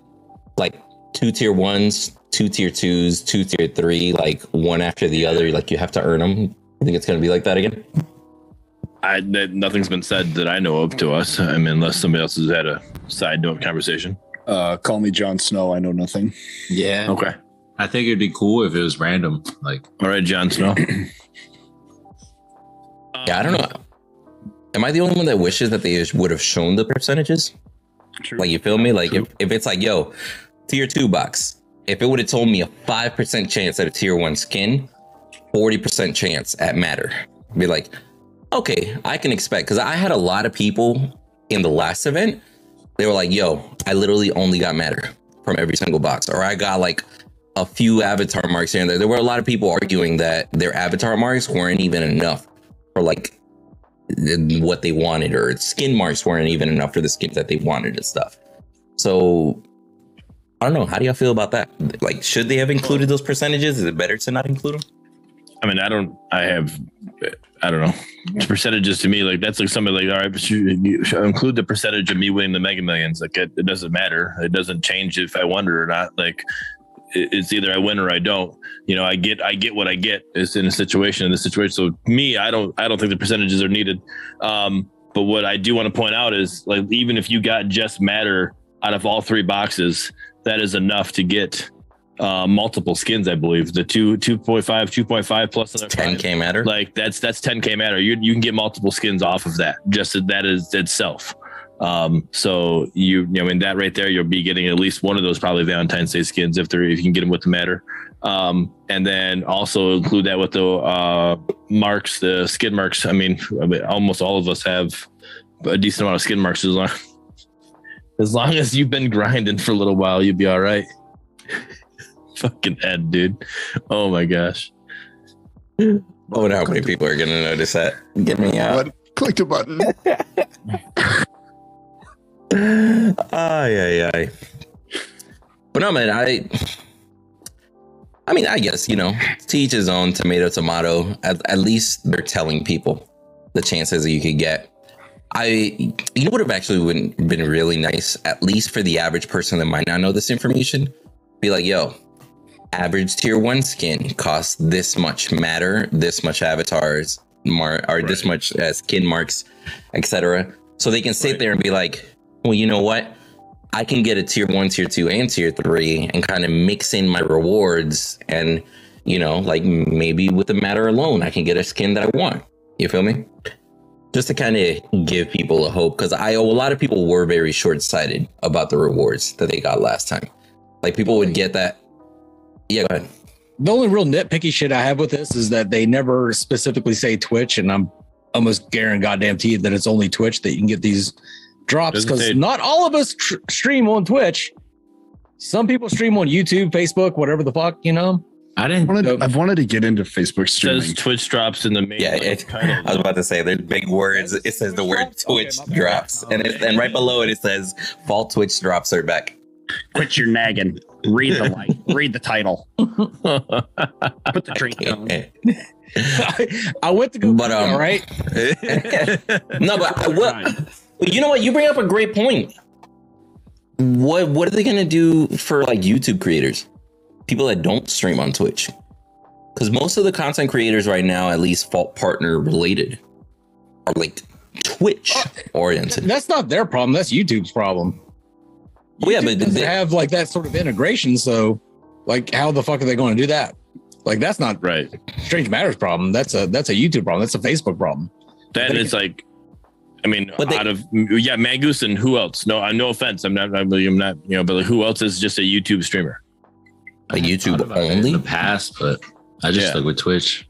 like two tier ones, two tier twos, two tier three, like one after the other? Like you have to earn them. I think it's going to be like that again. I nothing's been said that I know of to us. I mean, unless somebody else has had a side note conversation. Uh, call me Jon Snow. I know nothing. Yeah. Okay. I think it'd be cool if it was random. Like, All right, Jon Snow. <clears throat> Yeah, I don't know. Am I the only one that wishes that they would have shown the percentages? True. Like you feel me? Like if, if it's like, yo, tier two box, if it would have told me a five percent chance at a tier one skin, 40% chance at matter. Be like, okay, I can expect because I had a lot of people in the last event. They were like, yo, I literally only got matter from every single box, or I got like a few avatar marks here and there. There were a lot of people arguing that their avatar marks weren't even enough for like what they wanted, or skin marks weren't even enough for the skins that they wanted and stuff. So I don't know. How do y'all feel about that? Like, should they have included those percentages? Is it better to not include them? I mean, I don't. I have. I don't know percentages to me. Like that's like somebody like, all right, you, you include the percentage of me winning the Mega Millions. Like it, it doesn't matter. It doesn't change if I won or not. Like it- it's either I win or I don't. You know, I get I get what I get. It's in a situation in this situation. So me, I don't I don't think the percentages are needed. Um, but what I do want to point out is like even if you got just matter out of all three boxes, that is enough to get uh, multiple skins. I believe the two 2.5, 2.5 plus another 10k matter. Like that's that's 10k matter. You you can get multiple skins off of that. Just that is itself. Um, so you, you know, in that right there, you'll be getting at least one of those probably Valentine's Day skins if they're if you can get them with the matter. Um, and then also include that with the uh, marks, the skin marks. I mean, I mean, almost all of us have a decent amount of skin marks as long as long as you've been grinding for a little while, you'll be all right. <laughs> Fucking Ed, dude. Oh my gosh. I wonder how many people are gonna notice that. Get me out. Click the button. <laughs> Ay, ay, ay. But no, man, I. I mean, I guess you know, to each his own. Tomato, tomato. At, at least they're telling people the chances that you could get. I, you know, what have actually been been really nice, at least for the average person that might not know this information. Be like, yo, average tier one skin costs this much matter, this much avatars, mar- or this much uh, skin marks, etc. So they can sit Right. there and be like, well, you know what? I can get a tier one, tier two, and tier three and kind of mix in my rewards. And, you know, like maybe with the matter alone, I can get a skin that I want. You feel me? Just to kind of give people a hope. Cause I, a lot of people were very short sighted about the rewards that they got last time. Like people would get that. Yeah, go ahead. The only real nitpicky shit I have with this is that they never specifically say Twitch, and I'm almost guaranteed goddamn teeth that it's only Twitch that you can get these drops because say- not all of us tr- stream on Twitch. Some people stream on YouTube, Facebook, whatever the fuck, you know. I didn't. Wanted- I've wanted to get into Facebook streaming. Says Twitch drops in the main Yeah, like, it, title. <laughs> I was about to say there's big words. It says the word Twitch Okay, my bad. drops, and it, and right below it it says Fault Twitch drops are back. Quit your nagging. Read the light. <laughs> Read the title. <laughs> Put the drink down. I went to go, But, um, all right. no, but I, what? You know what? You bring up a great point. What What are they gonna do for like YouTube creators, people that don't stream on Twitch? Because most of the content creators right now, at least fault partner related, are like Twitch oh, oriented. That's not their problem. That's YouTube's problem. Well, yeah, but they- have like that sort of integration. So, like, how the fuck are they going to do that? Like, that's not Right. Strange Matters problem. That's a that's a YouTube problem. That's a Facebook problem. Then it's like, I mean, But they- out of yeah, Mangoose and who else? No, I'm no offense. I'm not. I'm not. You know, but like, who else is just a YouTube streamer? A YouTube Thought about it in only. the past, but I just Yeah. stuck with Twitch.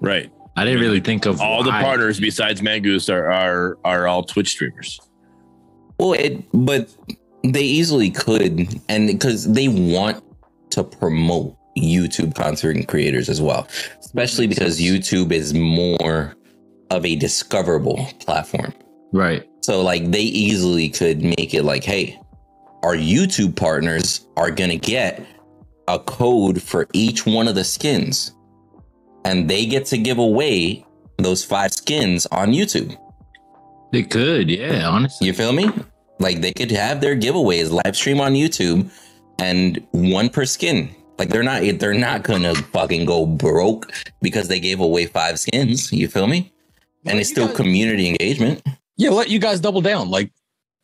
Right. I didn't really think of All the partners besides Mangoose are are are all Twitch streamers. Well, it but they easily could, and because they want to promote YouTube content creators as well, especially because YouTube is more of a discoverable platform. Right. So like they easily could make it like, hey, our YouTube partners are gonna get a code for each one of the skins, and they get to give away those five skins on YouTube. They could, yeah, honestly. You feel me? Like they could have their giveaways live stream on YouTube and one per skin. Like they're not they're not gonna fucking go broke because they gave away five skins. You feel me? And it's still guys- community engagement. Yeah, let you guys double down. Like,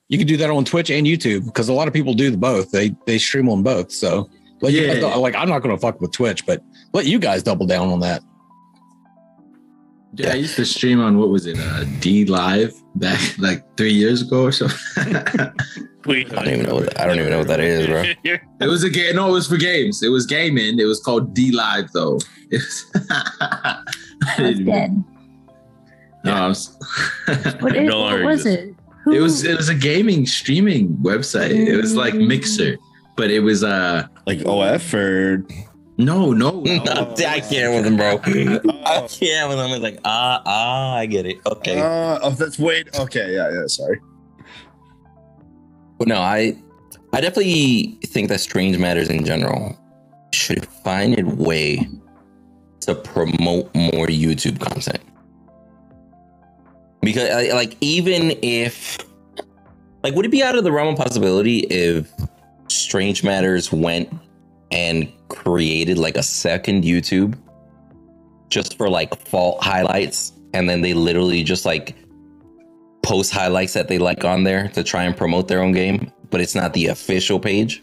you can do that on Twitch and YouTube because a lot of people do both. They they stream on both. So, let you Yeah. guys, like, I'm not going to fuck with Twitch, but let you guys double down on that. Yeah, I used to stream on what was it, uh, D Live back <laughs> like three years ago or so. Wait, I don't even know what that, I don't even know what that is, bro. it was a game. No, it was for games. It was gaming. It was called D Live though. <laughs> It was- <laughs> I That's didn't even- dead. No, I'm s- What, no what was it? Who- it was it was a gaming streaming website. It was like Mixer, but it was uh Like OF or no no. <laughs> no. No, I can't with him, bro. <laughs> I can't with him. It's like ah ah, I get it. Okay. uh, oh, that's wait. Okay, yeah, yeah. Sorry. But no, I I definitely think that Strange Matters in general should find a way to promote more YouTube content. Because like even if like would it be out of the realm of possibility if Strange Matters went and created like a second YouTube just for like fault highlights and then they literally just like post highlights that they like on there to try and promote their own game, but it's not the official page.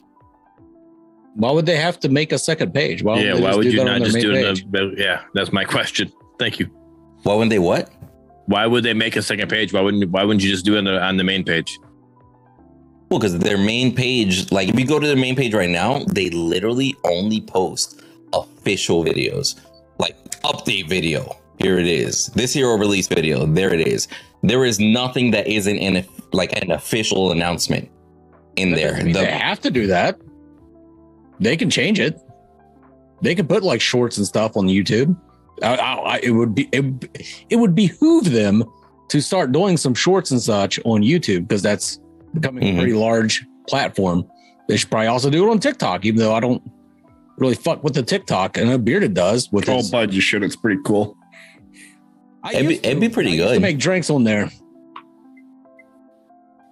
Why would they have to make a second page? Why yeah, they why just would you not just do it? page? The, yeah, that's my <laughs> question. Thank you. Why wouldn't they what? Why would they make a second page? Why wouldn't Why wouldn't you just do it on the on the main page? Well, because their main page, like if you go to their main page right now, they literally only post official videos, like update video. Here it is. This hero release video. There it is. There is nothing that isn't in a, like an official announcement in That there. The- they have to do that. They can change it. They can put like shorts and stuff on YouTube. I, I, I- it would be it, it would behoove them to start doing some shorts and such on YouTube because that's becoming Mhm. a pretty large platform. They should probably also do it on TikTok, even though I don't really fuck with the TikTok. and know Bearded does with Oh, his. bud, you should. It's pretty cool. I It'd be- to- it'd be pretty I used To good. make drinks on there.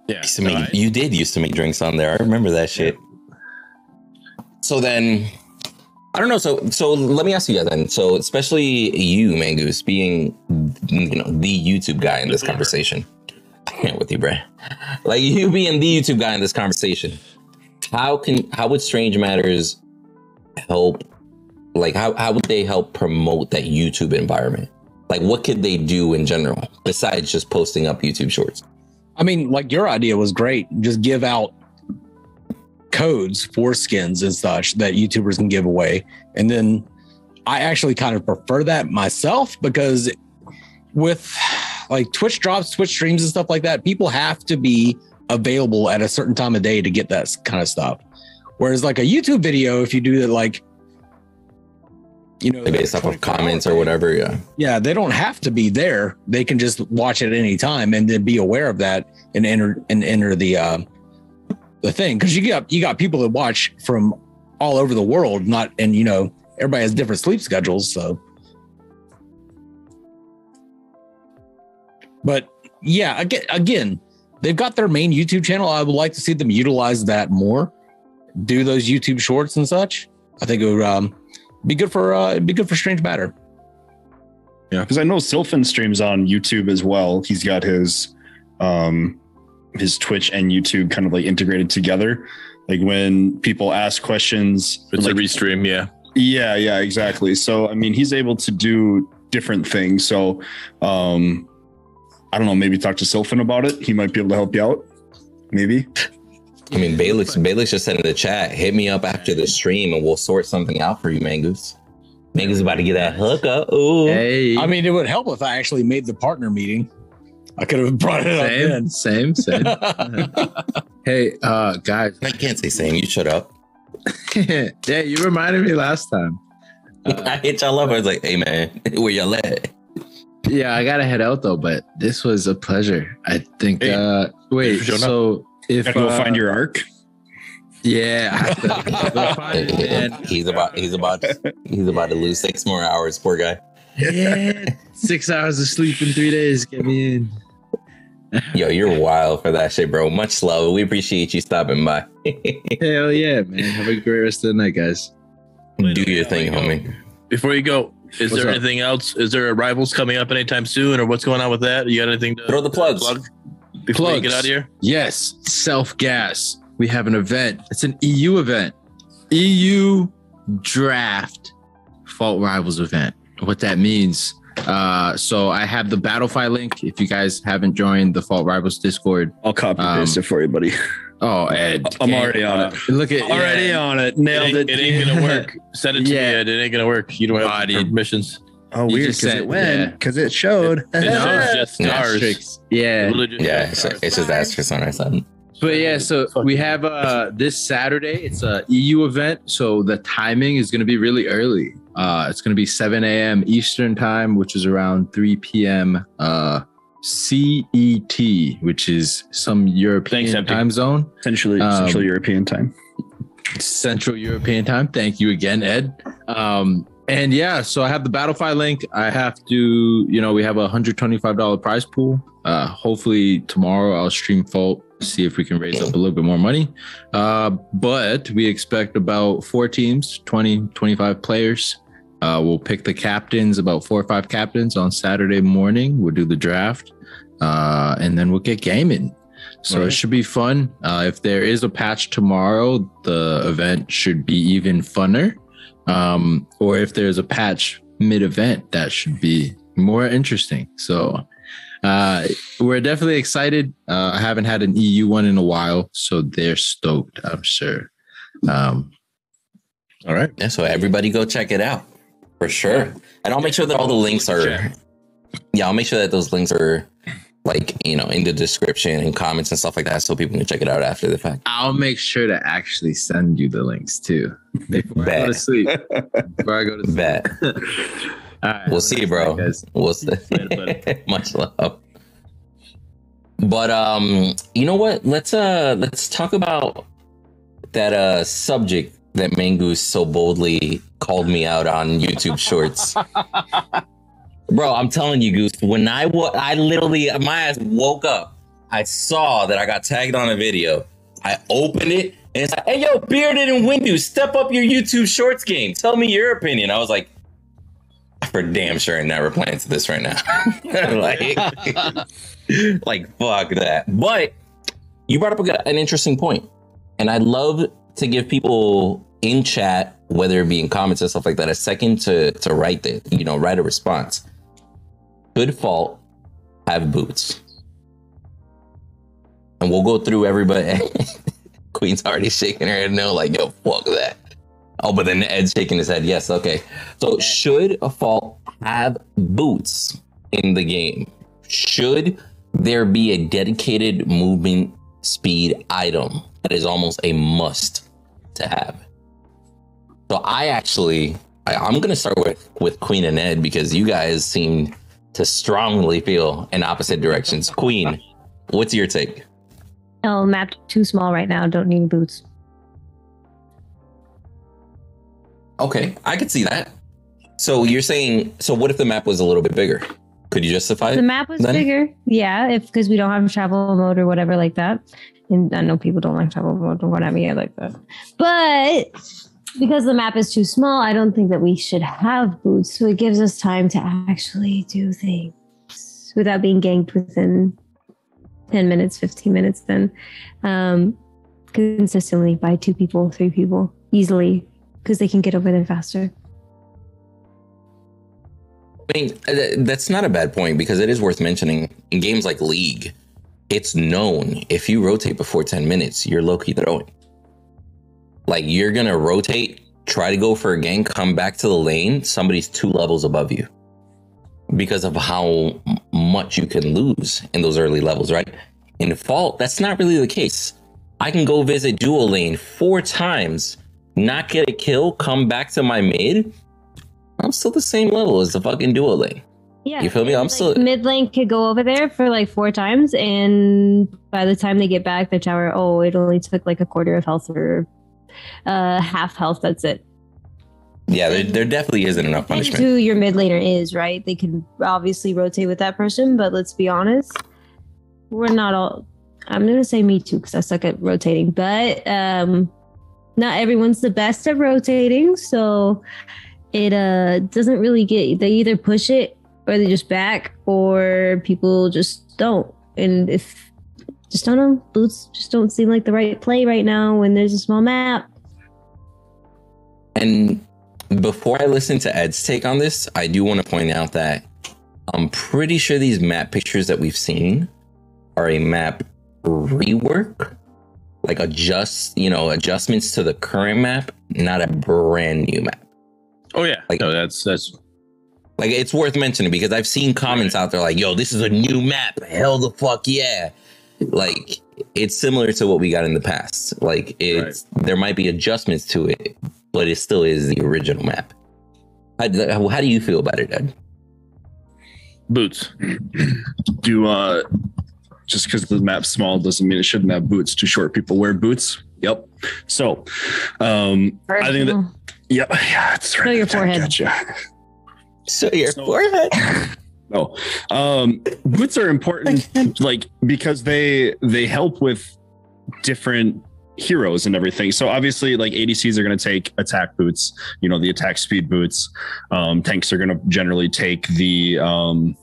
Yeah, used to make, you did used to make drinks on there. I remember that shit. So then, I don't know. So so let me ask you guys then. So especially you, Mangoose, being you know the YouTube guy in this conversation. Can't with you, Bray. Like you being the YouTube guy in this conversation. How can how would Strange Matters help? Like how how would they help promote that YouTube environment? Like what could they do in general besides just posting up YouTube shorts? I mean, like your idea was great. Just give out codes for skins and such that YouTubers can give away. And then I actually kind of prefer that myself because with like Twitch drops, Twitch streams, and stuff like that, people have to be available at a certain time of day to get that kind of stuff. Whereas like a YouTube video, if you do it like, you know, Based off of comments or whatever, yeah. yeah, they don't have to be there. They can just watch it at any time and then be aware of that and enter and enter the uh, the thing because you got you got people that watch from all over the world. Not and you know everybody has different sleep schedules, so. But yeah, again, again, they've got their main YouTube channel. I would like to see them utilize that more, do those YouTube shorts and such. I think it would um, be good for uh, it'd be good for Strange Matter. Yeah, because I know Sylphin streams on YouTube as well. He's got his um his Twitch and YouTube kind of like integrated together. like when people ask questions. It's like, a restream, yeah. yeah, yeah, exactly. So I mean, he's able to do different things. So um I don't know, maybe talk to Sylphin about it. He might be able to help you out. Maybe. I mean, Bayless, Bayless just said in the chat, hit me up after the stream and we'll sort something out for you, Mangoose. Mangoose about to get that hookup. Ooh. Hey, I mean, it would help if I actually made the partner meeting. I could have brought it up then. same, same, same. <laughs> hey, uh, guys. I can't say same. You shut up. <laughs> yeah, you reminded me last time. <laughs> I hit y'all up. I was like, hey, man, where y'all at? Yeah, I gotta head out though, but this was a pleasure. I think. Hey, uh Wait, for showing so if Gotta go uh, find your arc. yeah, I have to go find it, he's about he's about he's about to lose six more hours. Poor guy. yeah, six hours of sleep in three days. Get me in. Yo, you're wild for that shit, bro. Much love. We appreciate you stopping by. <laughs> Hell yeah, man! Have a great rest of the night, guys. Do your thing, homie. Before you go, is What's there up? anything else? Is there rivals coming up anytime soon, or what's going on with that? You got anything to Throw the plugs. plug before you Plugs. get out of here? Yes, self gas. We have an event. It's an EU event. EU draft fault rivals event. What that means. Uh, so I have the Battlefy link. If you guys haven't joined the Fault Rivals Discord, I'll copy Um, paste it for you, buddy. <laughs> oh, Ed, I'm already on it. Look at Already yeah. on it. It Nailed ain't, it. it ain't gonna <laughs> work. Send it to Yeah. me. Ed. It ain't gonna work. You don't have Body. permissions. Oh, You weird. just Because said- it went. yeah. Because it showed. It <laughs> shows just Yeah. stars. Asterisks. Yeah. Religious Yeah, it's, stars. it's just asterisk on our side. But yeah, so we have uh this Saturday. It's a EU event, so the timing is going to be really early. Uh, it's going to be 7 a.m. Eastern time, which is around 3 p.m. Uh, CET, which is some European Thanks, time zone, Essentially, Um, Central European time. Central European time. Thank you again, Ed. Um, and yeah, so I have the Battlefy link. I have to, you know, we have a $125 prize pool. Uh, hopefully tomorrow I'll stream Fault, see if we can raise up a little bit more money. Uh, but we expect about four teams, 20, 25 players. Uh, we'll pick the captains, about four or five captains on Saturday morning. We'll do the draft. Uh, and then we'll get gaming. So it should be fun. Uh, if there is a patch tomorrow, the event should be even funner. Um, or if there's a patch mid event, that should be more interesting. So uh, we're definitely excited. Uh, I haven't had an EU one in a while, so they're stoked, I'm sure. Um, All right. Yeah, so everybody go check it out for sure. And I'll make sure that all the links are. Yeah, I'll make sure that those links are like you know in the description and comments and stuff like that, so people can check it out after the fact. I'll make sure to actually send you the links too before I go to Bet. sleep. <laughs> Before I go to sleep. Bet <laughs> All right, we'll see, you, bro. guys. We'll see. <laughs> Much love. But um, you know what? Let's uh let's talk about that uh subject that Mangoose so boldly called me out on YouTube Shorts. Bro, I'm telling you, Goose. When I wa- I literally my ass woke up. I saw that I got tagged on a video. I opened it and it's like, "Hey, yo, Bearded and Windu, step up your YouTube Shorts game. Tell me your opinion." I was like, "For damn sure, I'm not to this right now." <laughs> like, <laughs> like fuck that. But you brought up a, an interesting point, and I'd love to give people in chat, whether it be in comments and stuff like that, a second to to write the you know write a response. Good fault have boots, and we'll go through everybody. <laughs> Queen's already shaking her head no, like yo, fuck that. Oh, but then Ed's shaking his head. Yes, okay. So should a fault have boots in the game? Should there be a dedicated movement speed item that is almost a must to have? So I actually, I, I'm gonna start with with Queen and Ed because you guys seem to strongly feel in opposite directions. Queen, what's your take? Oh, no, map too small right now. Don't need boots. Okay, I could see that. So you're saying, so what if the map was a little bit bigger? Could you justify The it? The map was then- bigger, yeah, if because we don't have travel mode or whatever like that. And I know people don't like travel mode or whatever, yeah, like that. But because the map is too small, I don't think that we should have boots. So it gives us time to actually do things without being ganked within 10 minutes, 15 minutes then. Um consistently by two people, three people easily because they can get over there faster. I mean, that's not a bad point because it is worth mentioning in games like League, it's known if you rotate before 10 minutes, you're low key throwing. Like you're to rotate, try to go for a gank, come back to the lane, somebody's two levels above you because of how much you can lose in those early levels, right? In Fault, that's not really the case. I can go visit duo lane four times, not get a kill, come back to my mid. I'm still the same level as the fucking duo lane. Yeah. You feel me? I'm like, still- mid lane could go over there for like four times, and by the time they get back, the tower, oh, it only took like a quarter of health or uh, half health. That's it. Yeah, there, there definitely isn't enough punishment. who your mid laner is, right? They can obviously rotate with that person, but let's be honest, we're not all. I'm gonna say me too because I suck at rotating, but um, not everyone's the best at rotating, so it uh doesn't really get. They either push it or they just back, or people just don't. And if just don't know, boots just don't seem like the right play right now when there's a small map. And before I listen to Ed's take on this, I do want to point out that I'm pretty sure these map pictures that we've seen are a map rework, like adjust, you know, adjustments to the current map, not a brand new map. Oh yeah, Like- no, that's that's Like it's worth mentioning because I've seen comments out there like, "Yo, this is a new map. Hell the fuck yeah!" Like it's similar to what we got in the past. Like it's there might be adjustments to it, but it still is the original map. How, how do you feel about it, Ed? boots. Do uh, just because the map's small doesn't mean it shouldn't have boots. Too short people wear boots. Yep. So, um, I think that. Yep. Yeah, it's right. Show your forehead. Gotcha. So your So- forehead. <laughs> No, um, boots are important, like because they they help with different heroes and everything. So obviously, like ADCs are going to take attack boots, you know, the attack speed boots. Um, tanks are going to generally take the um,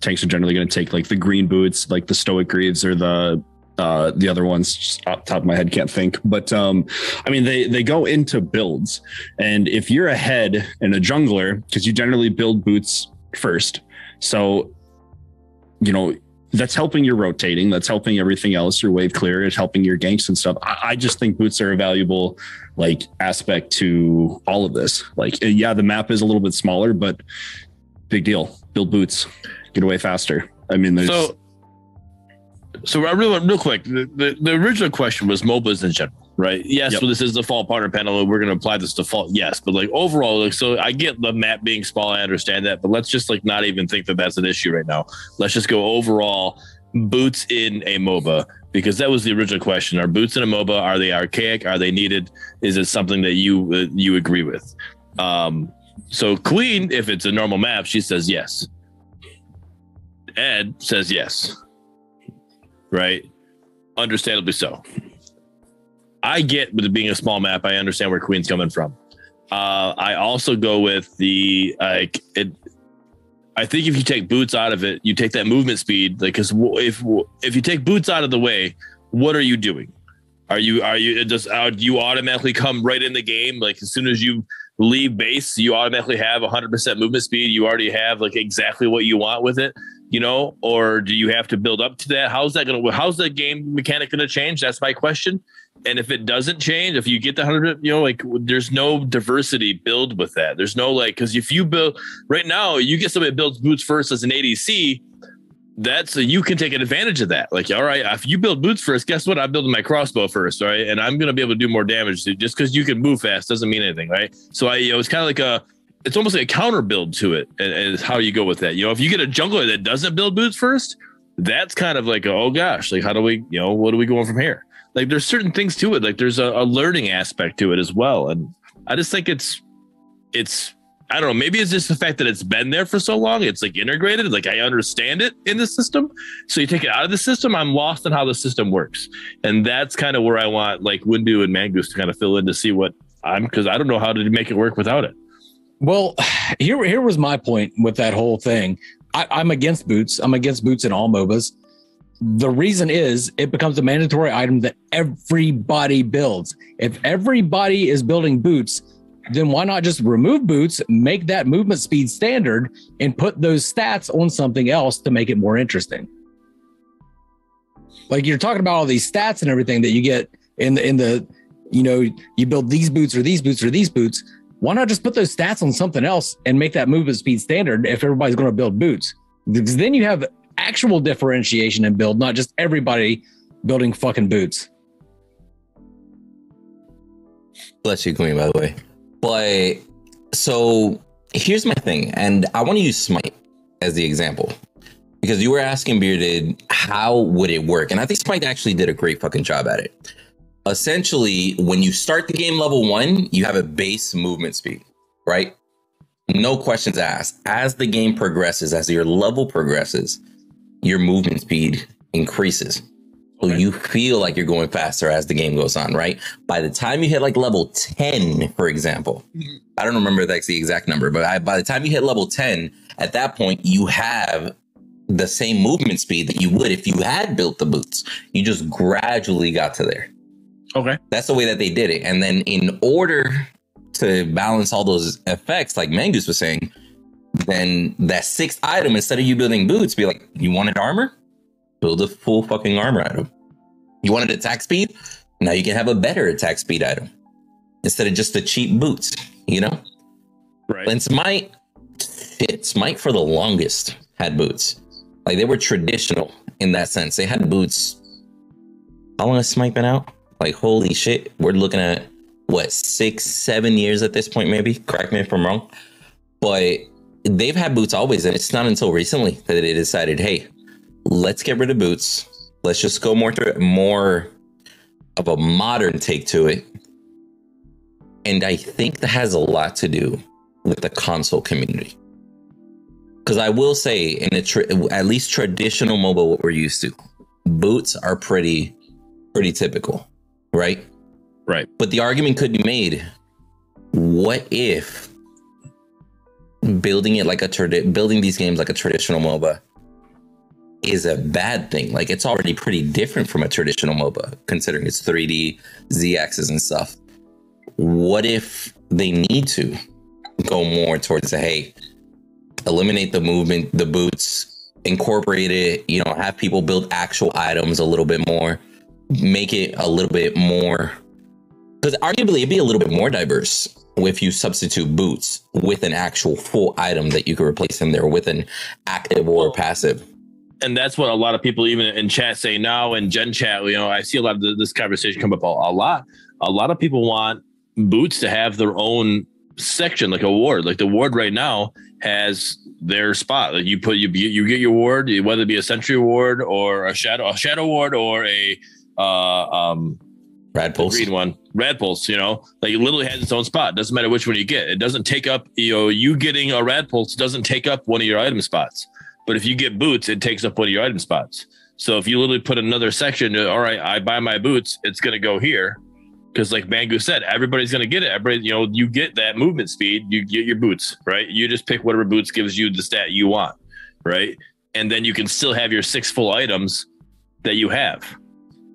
tanks are generally going to take like the green boots, like the Stoic Greaves or the uh the other ones just off the top of my head can't think but um i mean they they go into builds and if you're ahead and a jungler because you generally build boots first so, you know, that's helping your rotating. That's helping everything else. Your wave clear. It's helping your ganks and stuff. I, I just think boots are a valuable like aspect to all of this. Like, uh, yeah, the map is a little bit smaller, but big deal. Build boots, get away faster. I mean, there's So, so I really real quick. The, the, the original question was MOBAs in general, right? Yes, Yep. so this is the default partner panel. and We're going to apply this default. Yes, but like overall, like so, I get the map being small. I understand that, but let's just like not even think that that's an issue right now. Let's just go overall. Boots in a MOBA because that was the original question. Are boots in a MOBA? Are they archaic? Are they needed? Is it something that you uh, you agree with? Um, so Queen, if it's a normal map, she says yes. Ed says yes. Right? Understandably so. I get with it being a small map, I understand where Queen's coming from. Uh, I also go with the like it. I think if you take boots out of it, you take that movement speed. Like, because if if you take boots out of the way, what are you doing? Are you are you just uh, you automatically come right in the game? Like as soon as you leave base, you automatically have 100% movement speed. You already have like exactly what you want with it, you know, or do you have to build up to that? How's that going to, how's the game mechanic going to change? That's my question. And if it doesn't change, if you get the 100, you know, like there's no diversity build with that. There's no like, because if you build right now, you get somebody that builds boots first as an ADC, that's you can take advantage of that. Like, all right, if you build boots first, guess what? I'm building my crossbow first, right? And I'm gonna be able to do more damage. Just because you can move fast doesn't mean anything, right? So I, you know, it's kind of like a, it's almost like a counter build to it, and, and how you go with that. You know, if you get a jungler that doesn't build boots first, that's kind of like, oh gosh, like how do we, you know, what are we going from here? Like, there's certain things to it. Like, there's a, a learning aspect to it as well, and I just think it's, it's I don't know. Maybe it's just the fact that it's been there for so long. It's like integrated. Like I understand it in the system. So you take it out of the system, I'm lost in how the system works. And that's kind of where I want like Windu and Mangoose to kind of fill in to see what I'm because I don't know how to make it work without it. Well, <sighs> here here was my point with that whole thing. I, I'm against boots. I'm against boots in all MOBAs. The reason is it becomes a mandatory item that everybody builds. If everybody is building boots, then why not just remove boots, make that movement speed standard, and put those stats on something else to make it more interesting? Like you're talking about all these stats and everything that you get in the in the you know you build these boots or these boots or these boots. Why not just put those stats on something else and make that movement speed standard if everybody's going to build boots? Because then you have actual differentiation and build, not just everybody building fucking boots. Bless you, Queen, by the way. But so here's my thing, and I want to use Smite as the example because you were asking Bearded how would it work, and I think Smite actually did a great fucking job at it. Essentially, when you start the game level one, you have a base movement speed, right? No questions asked. As the game progresses, as your level progresses, your movement speed increases. So you feel like you're going faster as the game goes on, right? By the time you hit like level 10, for example, mm-hmm. I don't remember that's the exact number, but I, by the time you hit level 10, at that point, you have the same movement speed that you would if you had built the boots. You just gradually got to there. Okay. That's the way that they did it. And then in order to balance all those effects, like Mangoose was saying, then that sixth item, instead of you building boots, be like, you wanted armor? Build a full fucking armor item. You wanted attack speed? Now you can have a better attack speed item instead of just the cheap boots, you know? Right. And Smite, shit, Smite for the longest had boots. Like they were traditional in that sense. They had boots. How long has Smite been out? Like, holy shit. We're looking at what, six, seven years at this point, maybe? Correct me if I'm wrong. But they've had boots always. And it's not until recently that they decided, hey, let's get rid of boots. Let's just go more to more of a modern take to it. And I think that has a lot to do with the console community. Because I will say, in a tra- at least traditional MOBA, what we're used to, boots are pretty, pretty typical, right? Right. But the argument could be made: What if building it like a tradi- building these games like a traditional MOBA is a bad thing? Like it's already pretty different from a traditional MOBA, considering it's 3D, Z axis, and stuff. What if they need to go more towards a hey, eliminate the movement, the boots, incorporate it, you know, have people build actual items a little bit more, make it a little bit more because arguably it'd be a little bit more diverse if you substitute boots with an actual full item that you could replace in there with an active or passive. and that's what a lot of people even in chat say now in gen chat you know i see a lot of the, this conversation come up a, a lot. A lot of people want boots to have their own section like a ward. Like the ward right now has their spot. Like you put you you get your ward whether it be a sentry ward or a shadow a shadow ward or a uh um Rad pulse. green one, Rad Pulse, you know, like it literally has its own spot. Doesn't matter which one you get. It doesn't take up, you know, you getting a Rad Pulse doesn't take up one of your item spots. But if you get boots, it takes up one of your item spots. So if you literally put another section, all right, I buy my boots, it's going to go here. Because like Mangoose said, everybody's going to get it. Everybody, you know, you get that movement speed, you get your boots, right? You just pick whatever boots gives you the stat you want, right? And then you can still have your six full items that you have,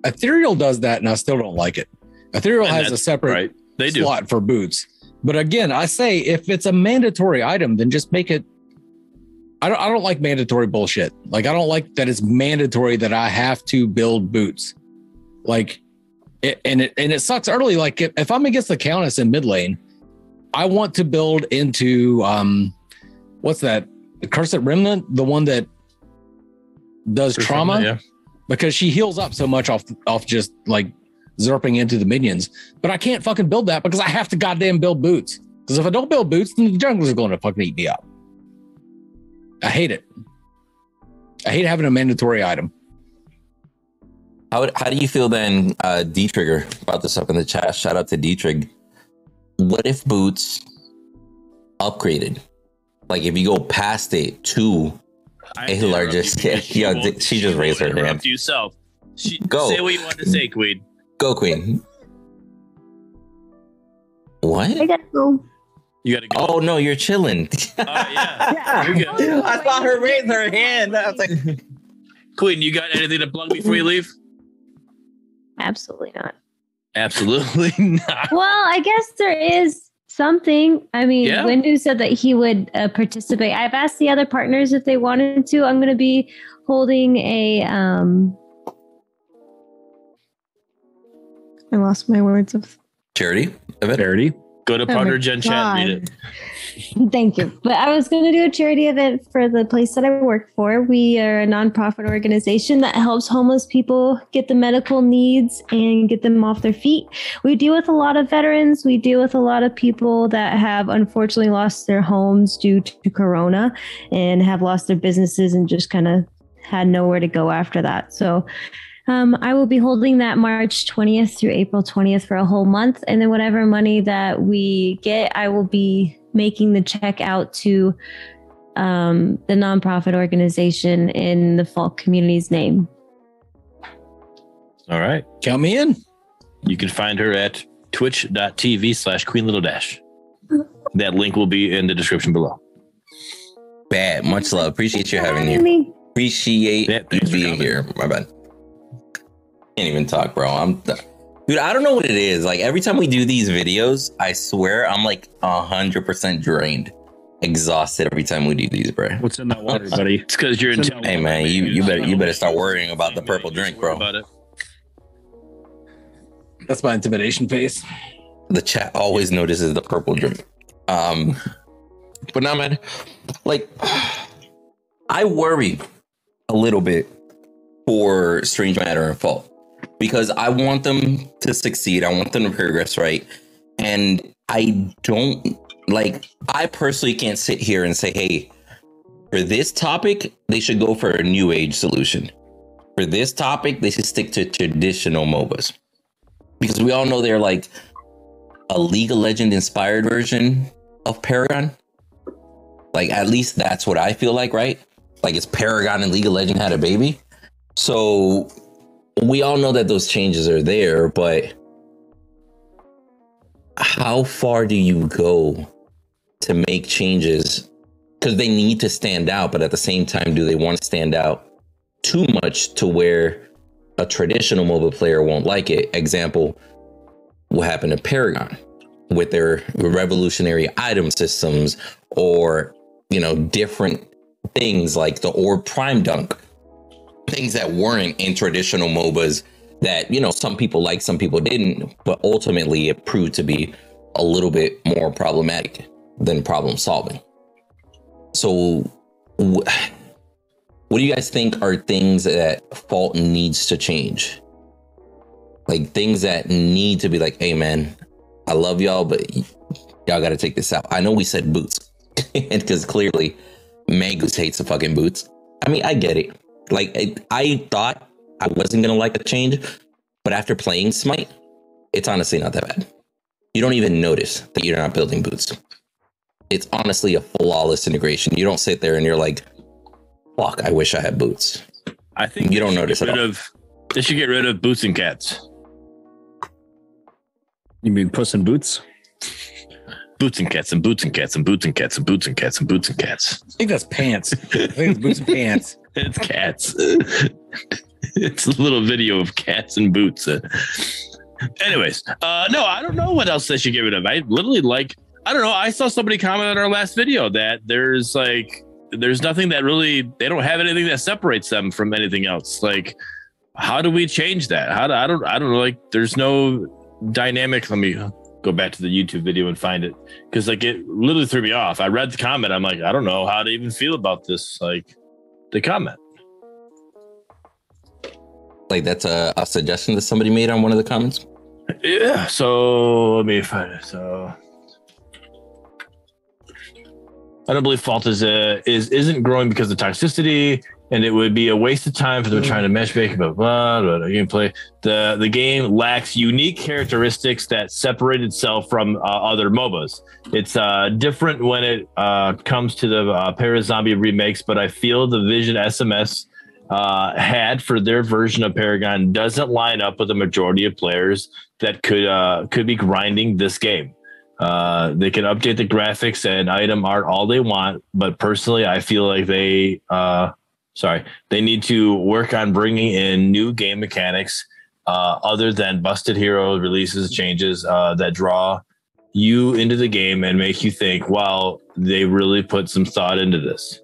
Ethereal does that, and I still don't like it. Ethereal And has a separate right? They do. slot for boots. But again, I say if it's a mandatory item, then just make it. I don't. I don't like mandatory bullshit. Like I don't like that it's mandatory that I have to build boots. Like, it, and it and it sucks early. Like if, if I'm against the Countess in mid lane, I want to build into um, what's that? The Cursed Remnant, the one that does trauma Yeah. Because she heals up so much off off just like zerping into the minions. But I can't fucking build that because I have to goddamn build boots. Because if I don't build boots, then the junglers are going to fucking eat me up. I hate it. I hate having a mandatory item. How, how do you feel then, uh, D-Trigger, brought this up in the chat? Shout out to D-Trig. What if boots upgraded? Like if you go past it to I A largest- interrupt you. yeah, won't- she just won't raised her hand. You self. She, Go. Say what you want to say, Queen. go Queen. What? I gotta go. You got to go. Oh no, you're chilling. Oh, <laughs> yeah. Yeah. You're good. Oh, I saw her raise her hand. I was like, Queen, you got anything to plug before you leave? Absolutely not. Absolutely <laughs> not. Well, I guess there is something. I mean, Yeah. Windu said that he would uh, participate. I've asked the other partners if they wanted to. I'm going to be holding a. Um, I lost my words of Charity event. Charity. Go to Oh partner Gen Chat. Read it. <laughs> Thank you. But I was going to do a charity event for the place that I work for. We are a nonprofit organization that helps homeless people get the medical needs and get them off their feet. We deal with a lot of veterans. We deal with a lot of people that have unfortunately lost their homes due to Corona and have lost their businesses and just kind of had nowhere to go after that. So um, I will be holding that March 20th through April 20th for a whole month. And then whatever money that we get, I will be making the check out to um, the nonprofit organization in the Fault community's name. All right. Count me in. You can find her at twitch.tv slash Queen Little Dash. That link will be in the description below. Bad. Much love. Appreciate you having. Me. Appreciate Yeah, you being here. My bad. Can't even talk, bro. I'm dude. I don't know what it is. Like every time we do these videos, I swear I'm like hundred percent drained, exhausted every time we do these, bro. What's in that water, buddy? It's because you're in So- town. Hey man, you you better you better start worrying about the purple drink, bro. That's my intimidation face. the chat always notices the purple drink. Um, but now, man, like I worry a little bit for Strange Matter and Fault because I want them to succeed. I want them to progress, right? And I don't like. I personally can't sit here and say, "Hey, for this topic, they should go for a new age solution." For this topic, they should stick to traditional MOBAs because we all know they're like a League of Legend inspired version of Paragon. Like at least that's what I feel like, right? Like it's Paragon and League of Legend had a baby. So we all know that those changes are there, but how far do you go to make changes? Because they need to stand out, but at the same time, do they want to stand out too much to where a traditional MOBA player won't like it? Example, what happened to Paragon with their revolutionary item systems or, you know, different things like the Orb Prime Dunk, things that weren't in traditional MOBAs that, you know, some people liked, some people didn't, but ultimately it proved to be a little bit more problematic than problem solving. So, wh- what do you guys think are things that Fault needs to change? Like things that need to be like, hey man, I love y'all, but y'all got to take this out. I know we said boots <laughs> because clearly Magus hates the fucking boots. I mean, I get it. Like, I, I thought I wasn't going to like the change, but after playing Smite, it's honestly not that bad. You don't even notice that you're not building boots. It's honestly a flawless integration. You don't sit there and you're like, fuck, I wish I had boots. I think You don't notice get at all. of. They should get rid of boots and cats. You mean Puss in Boots? Boots and cats and boots and cats and boots and cats and boots and cats and boots and cats. I think that's pants. I think it's boots and pants. <laughs> It's cats. <laughs> it's a little video of cats and boots. Anyways, uh, no, I don't know what else they should get rid of. I literally like, I don't know. I saw somebody comment on our last video that there's like, there's nothing that really, they don't have anything that separates them from anything else. Like, how do we change that? How do, I don't, I don't know. Like, there's no dynamic. Let me go back to the YouTube video and find it because like it literally threw me off. I read the comment. I'm like, I don't know how to even feel about this. Like, the comment. Like, that's a, a suggestion that somebody made on one of the comments. Yeah. So let me find it. So I don't believe fault is uh, is isn't growing because of toxicity, and it would be a waste of time for them trying to mesh make blah blah blah. blah gameplay. The the game lacks unique characteristics that separate itself from uh, other MOBAs. It's uh, different when it uh, comes to the uh, Para Zombie remakes, but I feel the vision SMS uh, had for their version of Paragon doesn't line up with the majority of players that could uh, could be grinding this game. Uh, they can update the graphics and item art all they want, but personally, I feel like they uh, sorry, they need to work on bringing in new game mechanics uh, other than busted hero releases changes uh, that draw you into the game and make you think, wow, they really put some thought into this.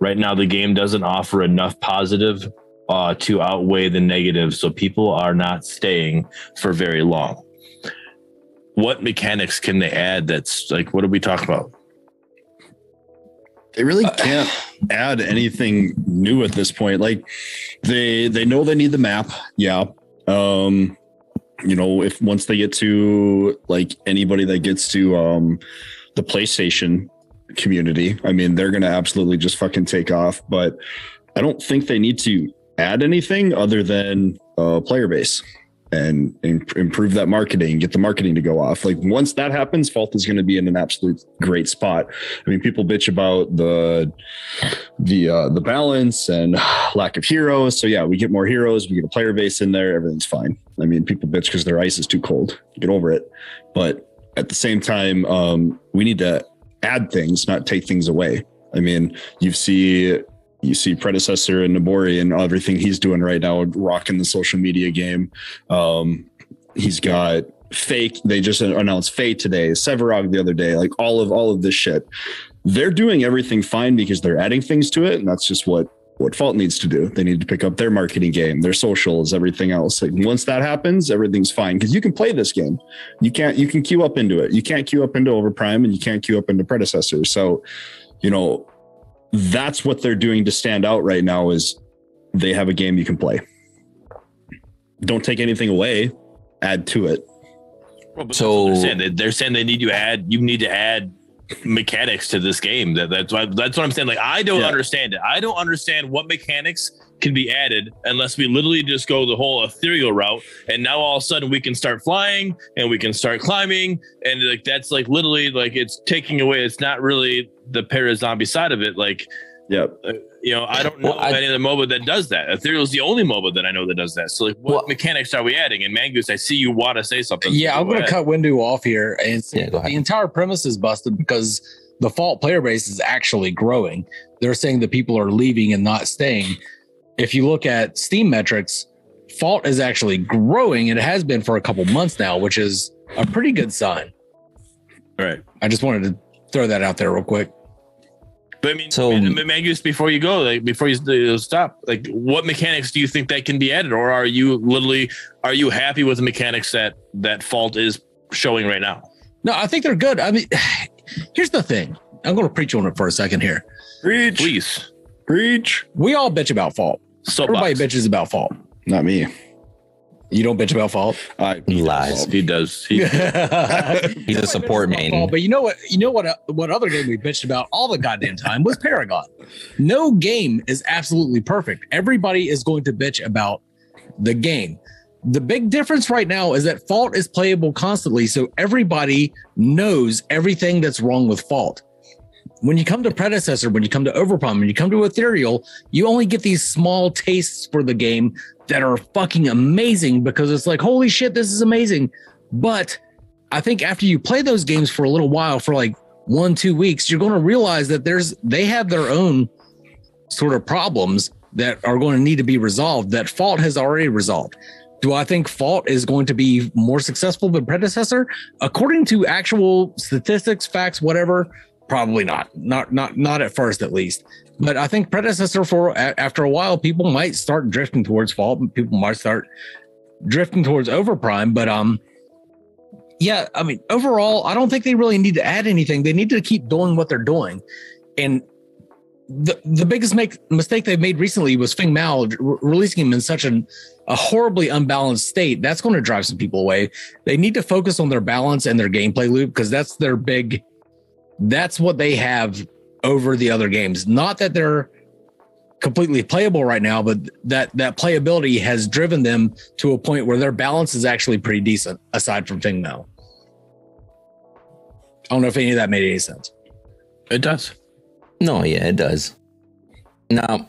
Right now, the game doesn't offer enough positive uh, to outweigh the negative, so people are not staying for very long. What mechanics can they add? That's like, what are we talking about? They really can't add anything new at this point. Like they they know they need the map. Yeah. Um you know, if once they get to like anybody that gets to um the PlayStation community, I mean, they're going to absolutely just fucking take off, but I don't think they need to add anything other than uh player base and, improve that marketing, get the marketing to go off. Like once that happens, Fault is going to be in an absolute great spot. I mean, people bitch about the the uh, the balance and <sighs> lack of heroes. So yeah, we get more heroes, we get a player base in there, everything's fine. I mean, people bitch because their ice is too cold. Get over it. But at the same time, um, we need to add things, not take things away. I mean, you see you see predecessor and Nabori and everything he's doing right now, rocking the social media game. Um, he's got fake. They just announced Fate today, Sevarog the other day, like all of all of this shit. They're doing everything fine because they're adding things to it, and that's just what what Fault needs to do. They need to pick up their marketing game, their socials, everything else. Like once that happens, everything's fine because you can play this game. You can't you can queue up into it. You can't queue up into Overprime, and you can't queue up into predecessor. So, you know, that's what they're doing to stand out right now is they have a game you can play. Don't take anything away, add to it. Well, So- they're saying. They- they're saying they need you add. You need to add mechanics to this game. That, that's why. That's what I'm saying. Like I don't Yeah. understand it. I don't understand what mechanics can be added unless we literally just go the whole ethereal route. And now all of a sudden we can start flying and we can start climbing. And like that's like literally like it's taking away. It's not really the para zombie side of it. Like Yep. Uh, you know, I don't know Well, I- of any other MOBA that does that. Ethereal is the only MOBA that I know that does that. So like, what Well- mechanics are we adding? And Mangoose, I see you want to say something. Yeah, I'm Go going to ahead. cut Windu off here and say Yeah, the entire premise is busted because the fault player base is actually growing. They're saying that people are leaving and not staying. If you look at Steam metrics, fault is actually growing it has been for a couple months now, which is a pretty good sign. Right. I just wanted to throw that out there real quick. But I mean, So- I mean, Mangoose, before you go, like before you uh, stop, like what mechanics do you think that can be added, or are you literally are you happy with the mechanics that that Fault is showing right now? No, I think they're good. I mean, <sighs> here's the thing. I'm going to preach on it for a second here. Preach. Please, Preach. We all bitch about fault. So Everybody bitches about fault. Not me. You don't bitch about fault. I He lies. He does. He, <laughs> He's a support main. But you know what? You know what? uh, What other game we bitched about all the goddamn time was Paragon. No game is absolutely perfect. Everybody is going to bitch about the game. The big difference right now is that Fault is playable constantly, so everybody knows everything that's wrong with Fault. When you come to Predecessor, when you come to Overprime, when you come to Ethereal, you only get these small tastes for the game that are fucking amazing because it's like, holy shit, this is amazing. But I think after you play those games for a little while, for like one, two weeks, you're going to realize that there's they have their own sort of problems that are going to need to be resolved that Fault has already resolved. Do I think Fault is going to be more successful than predecessor? According to actual statistics, facts, whatever, probably not. Not not not at first at least. But I think predecessor for after a while, people might start drifting towards Fault. People might start drifting towards Overprime. But um, yeah, I mean, overall, I don't think they really need to add anything. They need to keep doing what they're doing. And the the biggest make, mistake they've made recently was Feng Mao re- releasing him in such an, a horribly unbalanced state. That's going to drive some people away. They need to focus on their balance and their gameplay loop because that's their big. That's what they have over the other games. Not that they're completely playable right now, but that that playability has driven them to a point where their balance is actually pretty decent, aside from Feng Mao. I don't know if any of that made any sense. it does. No, yeah, it does. Now,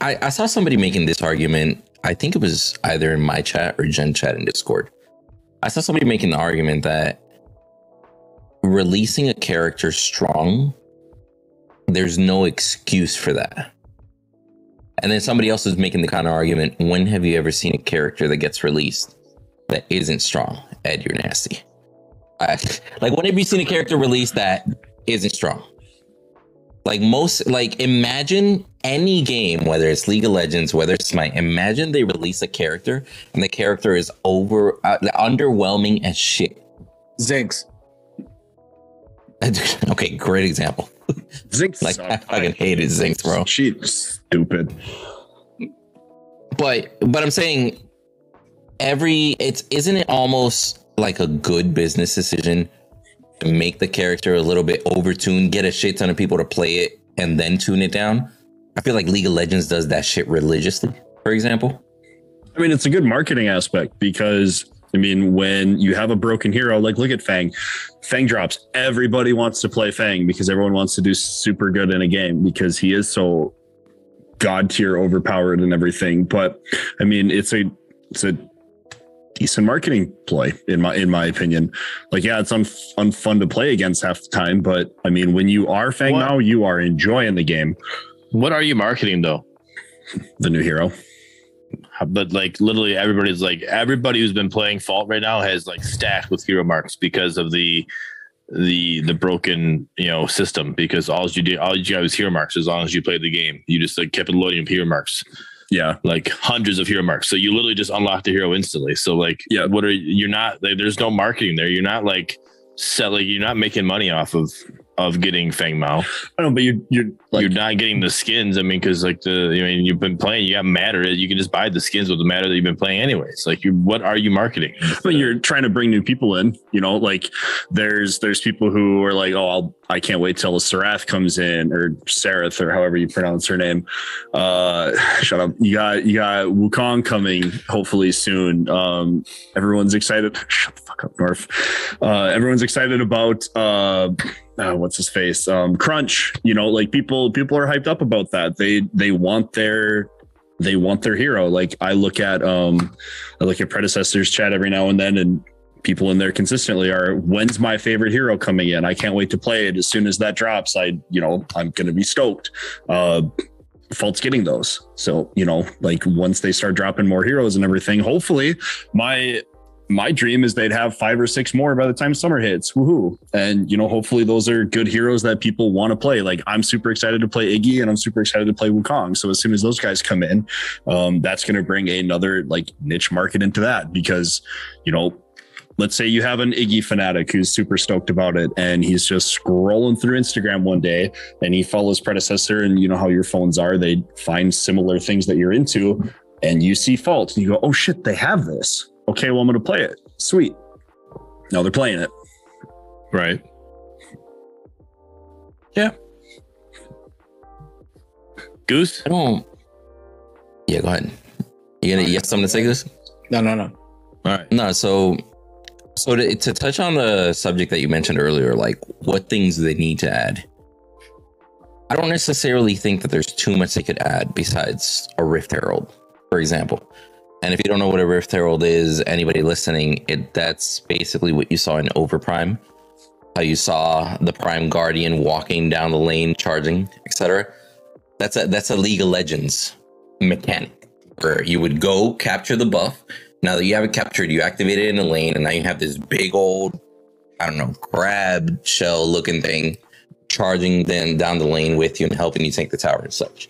I, I saw somebody making this argument. I think it was either in my chat or Gen chat in Discord. I saw somebody making the argument that releasing a character strong, there's no excuse for that. And then somebody else is making the counter argument. When have you ever seen a character that gets released that isn't strong? Ed, you're nasty. Like, when have you seen a character released that isn't strong? Like most, like imagine any game, whether it's League of Legends, whether it's Smite. Imagine they release a character and the character is over uh, underwhelming as shit. Zinx. <laughs> okay, great example. Zinx Like I fucking hated Zinx, bro. She's stupid. But but I'm saying every it's isn't it almost like a good business decision to make the character a little bit overtuned, get a shit ton of people to play it, and then tune it down? I feel like League of Legends does that shit religiously, for example. I mean, it's a good marketing aspect because I mean, when you have a broken hero, like look at Fang. Fang drops. Everybody wants to play Fang because everyone wants to do super good in a game because he is so god tier overpowered and everything. But I mean, it's a it's a decent marketing play in my in my opinion. Like, yeah, it's un, unfun to play against half the time, but I mean, when you are Fang What? now, you are enjoying the game. What are you marketing though? The new hero. But like literally everybody's like everybody who's been playing Fault right now has like stacked with hero marks because of the the the broken you know system because all you did all you got was hero marks as long as you played the game. You just like kept loading up hero marks. Yeah. like hundreds of hero marks. So you literally just unlock the hero instantly. So like Yeah. what are you're not like, there's no marketing there. You're not like selling you're not making money off of of getting Feng Mao I know, but you you're like you're not getting the skins. I mean, because like the, I mean, you've been playing, you got matter. You can just buy the skins with the matter that you've been playing anyways. Like, you, what are you marketing? but you're trying to bring new people in you know like there's there's people who are like oh I'll, i can't wait till sarath comes in or sarath or however you pronounce her name uh <laughs> shut up you got you got wukong coming hopefully soon um everyone's excited <laughs> shut the fuck up north uh everyone's excited about uh uh, what's his face um crunch you know like people people are hyped up about that they they want their they want their hero like i look at um I look at predecessors chat every now and then, and people in there consistently are, "When's my favorite hero coming in? I can't wait to play it. As soon as that drops, I, you know, I'm gonna be stoked." Uh, Fault's getting those, so you know, like once they start dropping more heroes and everything, hopefully, my my dream is they'd have five or six more by the time summer hits. Woohoo! And you know, hopefully, those are good heroes that people want to play. Like I'm super excited to play Iggy, and I'm super excited to play Wukong. So as soon as those guys come in, um, that's going to bring another like niche market into that because you know let's say you have an iggy fanatic who's super stoked about it and he's just scrolling through instagram one day and he follows predecessor and you know how your phones are they find similar things that you're into and you see fault and you go oh shit they have this okay well i'm gonna play it sweet No, they're playing it Right. Yeah. Goose. I don't. Yeah, go ahead. You gonna you have something to say, this? No, no, no. All right. No, so so to, to touch on the subject that you mentioned earlier, like what things they need to add. I don't necessarily think that there's too much they could add besides a Rift Herald, for example. And if you don't know what a Rift Herald is, anybody listening, it that's basically what you saw in Overprime. How you saw the Prime Guardian walking down the lane, charging, etc. That's a that's a League of Legends mechanic where you would go capture the buff. Now that you have it captured, you activate it in a lane, and now you have this big old, I don't know, crab shell looking thing charging then down the lane with you and helping you take the tower and such.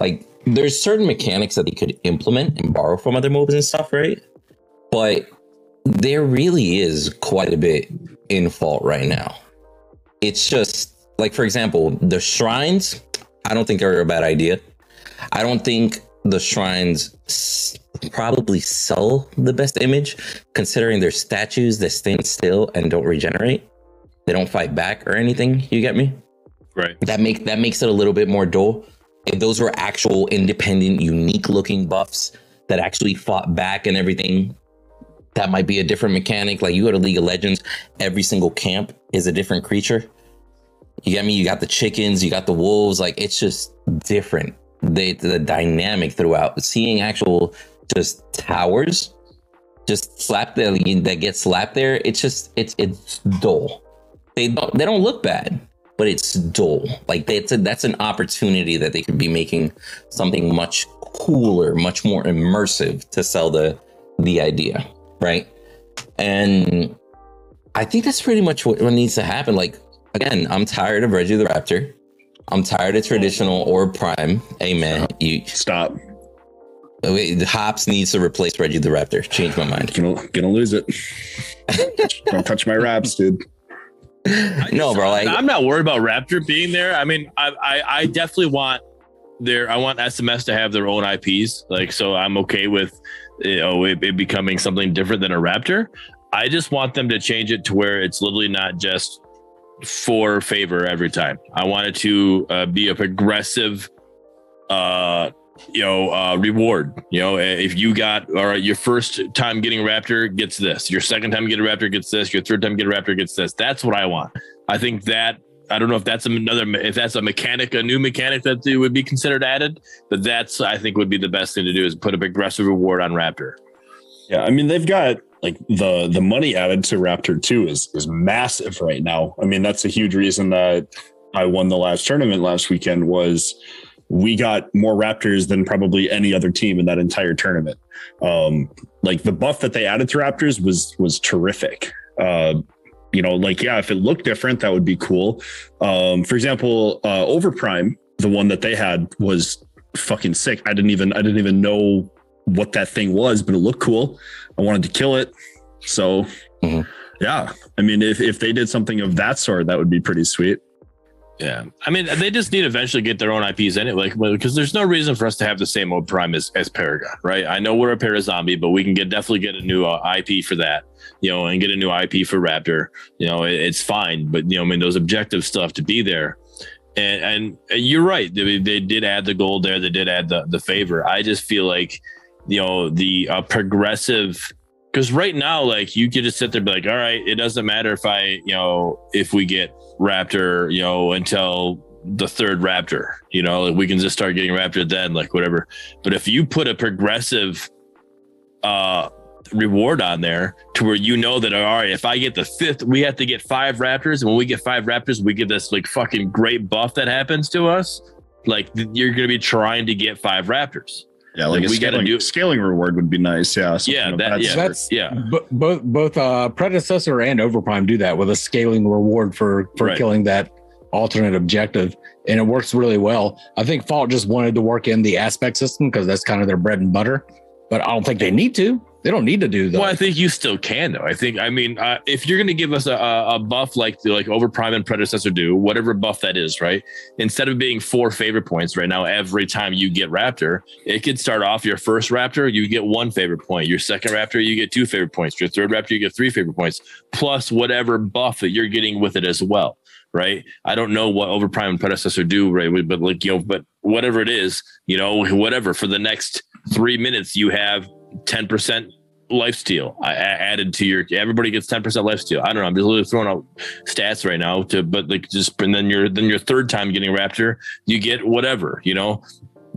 Like there's certain mechanics that they could implement and borrow from other MOBAs and stuff, right? But there really is quite a bit in fault right now. It's just like, for example, the shrines, I don't think are a bad idea. I don't think the shrines s- probably sell the best image considering they're statues that stand still and don't regenerate. They don't fight back or anything. You get me? Right. that make that makes it a little bit more dull. If those were actual independent, unique looking buffs that actually fought back and everything, that might be a different mechanic. Like you go to League of Legends, every single camp is a different creature. You get me? You got the chickens, you got the wolves. Like it's just different. The the dynamic throughout seeing actual just towers just slap that that get slapped there. It's just it's it's dull. They don't they don't look bad but it's dull. Like that's a, that's an opportunity that they could be making something much cooler, much more immersive to sell the the idea, right? And I think that's pretty much what, what needs to happen. Like again, I'm tired of Reggie the Raptor. I'm tired of traditional or prime. Amen. You Stop. wait, the Hops needs to replace Reggie the Raptor. Change my mind. Gonna gonna lose it. <laughs> Don't touch my raps, dude. No, bro. Like I'm not worried about Raptor being there. I mean, I, I, I definitely want their, I want SMS to have their own IPs. Like, so I'm okay with, you know, it, it becoming something different than a Raptor. I just want them to change it to where it's literally not just for favor every time. I want it to uh, be a progressive, uh, you know, uh, reward. You know, if you got all right, your first time getting a Raptor gets this, your second time getting a Raptor gets this, your third time getting a Raptor gets this. That's what I want. I think that I don't know if that's another if that's a mechanic, a new mechanic that would be considered added, but that's I think would be the best thing to do is put a progressive reward on Raptor. Yeah, I mean they've got like the the money added to Raptor 2 is is massive right now. I mean that's a huge reason that I won the last tournament last weekend was we got more Raptors than probably any other team in that entire tournament. Um like the buff that they added to Raptors was was terrific. Uh you know, like yeah, if it looked different, that would be cool. Um, for example, uh, Overprime, the one that they had was fucking sick. I didn't even I didn't even know what that thing was, but it looked cool. I wanted to kill it. So Mhm. yeah, I mean, if if they did something of that sort, that would be pretty sweet. Yeah, I mean, they just need to eventually get their own IPs anyway, like, because there's no reason for us to have the same old Prime as, as Paragon, right? I know we're a pair of zombie, but we can get definitely get a new uh, IP for that, you know, and get a new IP for Raptor. You know, it, it's fine, but you know, I mean, those objective stuff to be there. And, and you're right. They, they did add the gold there. They did add the, the favor. I just feel like, you know, the uh, progressive because right now, like you could just sit there and be like, all right, it doesn't matter if I, you know, if we get Raptor, you know, until the third Raptor, you know, like we can just start getting Raptor then, like whatever. But if you put a progressive uh reward on there to where you know that all right, if I get the fifth, we have to get five Raptors, and when we get five Raptors, we get this like fucking great buff that happens to us. Like you're gonna be trying to get five Raptors. Yeah, like, Like, a we gotta scaling, do- scaling reward would be nice. Yeah, Yeah, of that- yeah. sort. That's Yeah. bo- both both uh, predecessor and overprime do that with a scaling reward for for Right. killing that alternate objective, and it works really well. I think Fault just wanted to work in the aspect system because that's kind of their bread and butter, but I don't think they need to. They don't need to do that. Well, I think you still can though. I think I mean uh, if you're going to give us a, a buff like the like Overprime and Predecessor do, whatever buff that is, right? Instead of being four favorite points right now, every time you get Raptor, it could start off your first Raptor, you get one favorite point. Your second Raptor, you get two favorite points. Your third Raptor, you get three favorite points, plus whatever buff that you're getting with it as well. Right. I don't know what Overprime and Predecessor do, right? But like, you know, but whatever it is, you know, whatever for the next three minutes, you have 10% life steal I, I added to your everybody gets 10% life steal. I don't know. I'm just literally throwing out stats right now to but like just and then your then your third time getting Raptor, you get whatever, you know.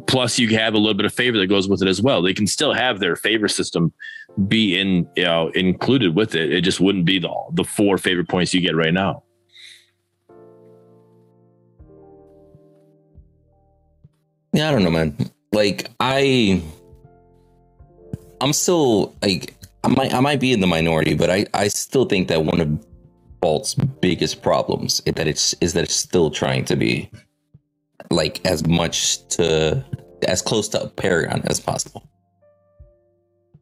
Plus you have a little bit of favor that goes with it as well. They can still have their favor system be in you know included with it. It just wouldn't be the the four favorite points you get right now. Yeah, I don't know, man. Like I, I'm still like I might I might be in the minority, but I I still think that one of Fault's biggest problems is that it's is that it's still trying to be like as much to as close to Paragon as possible.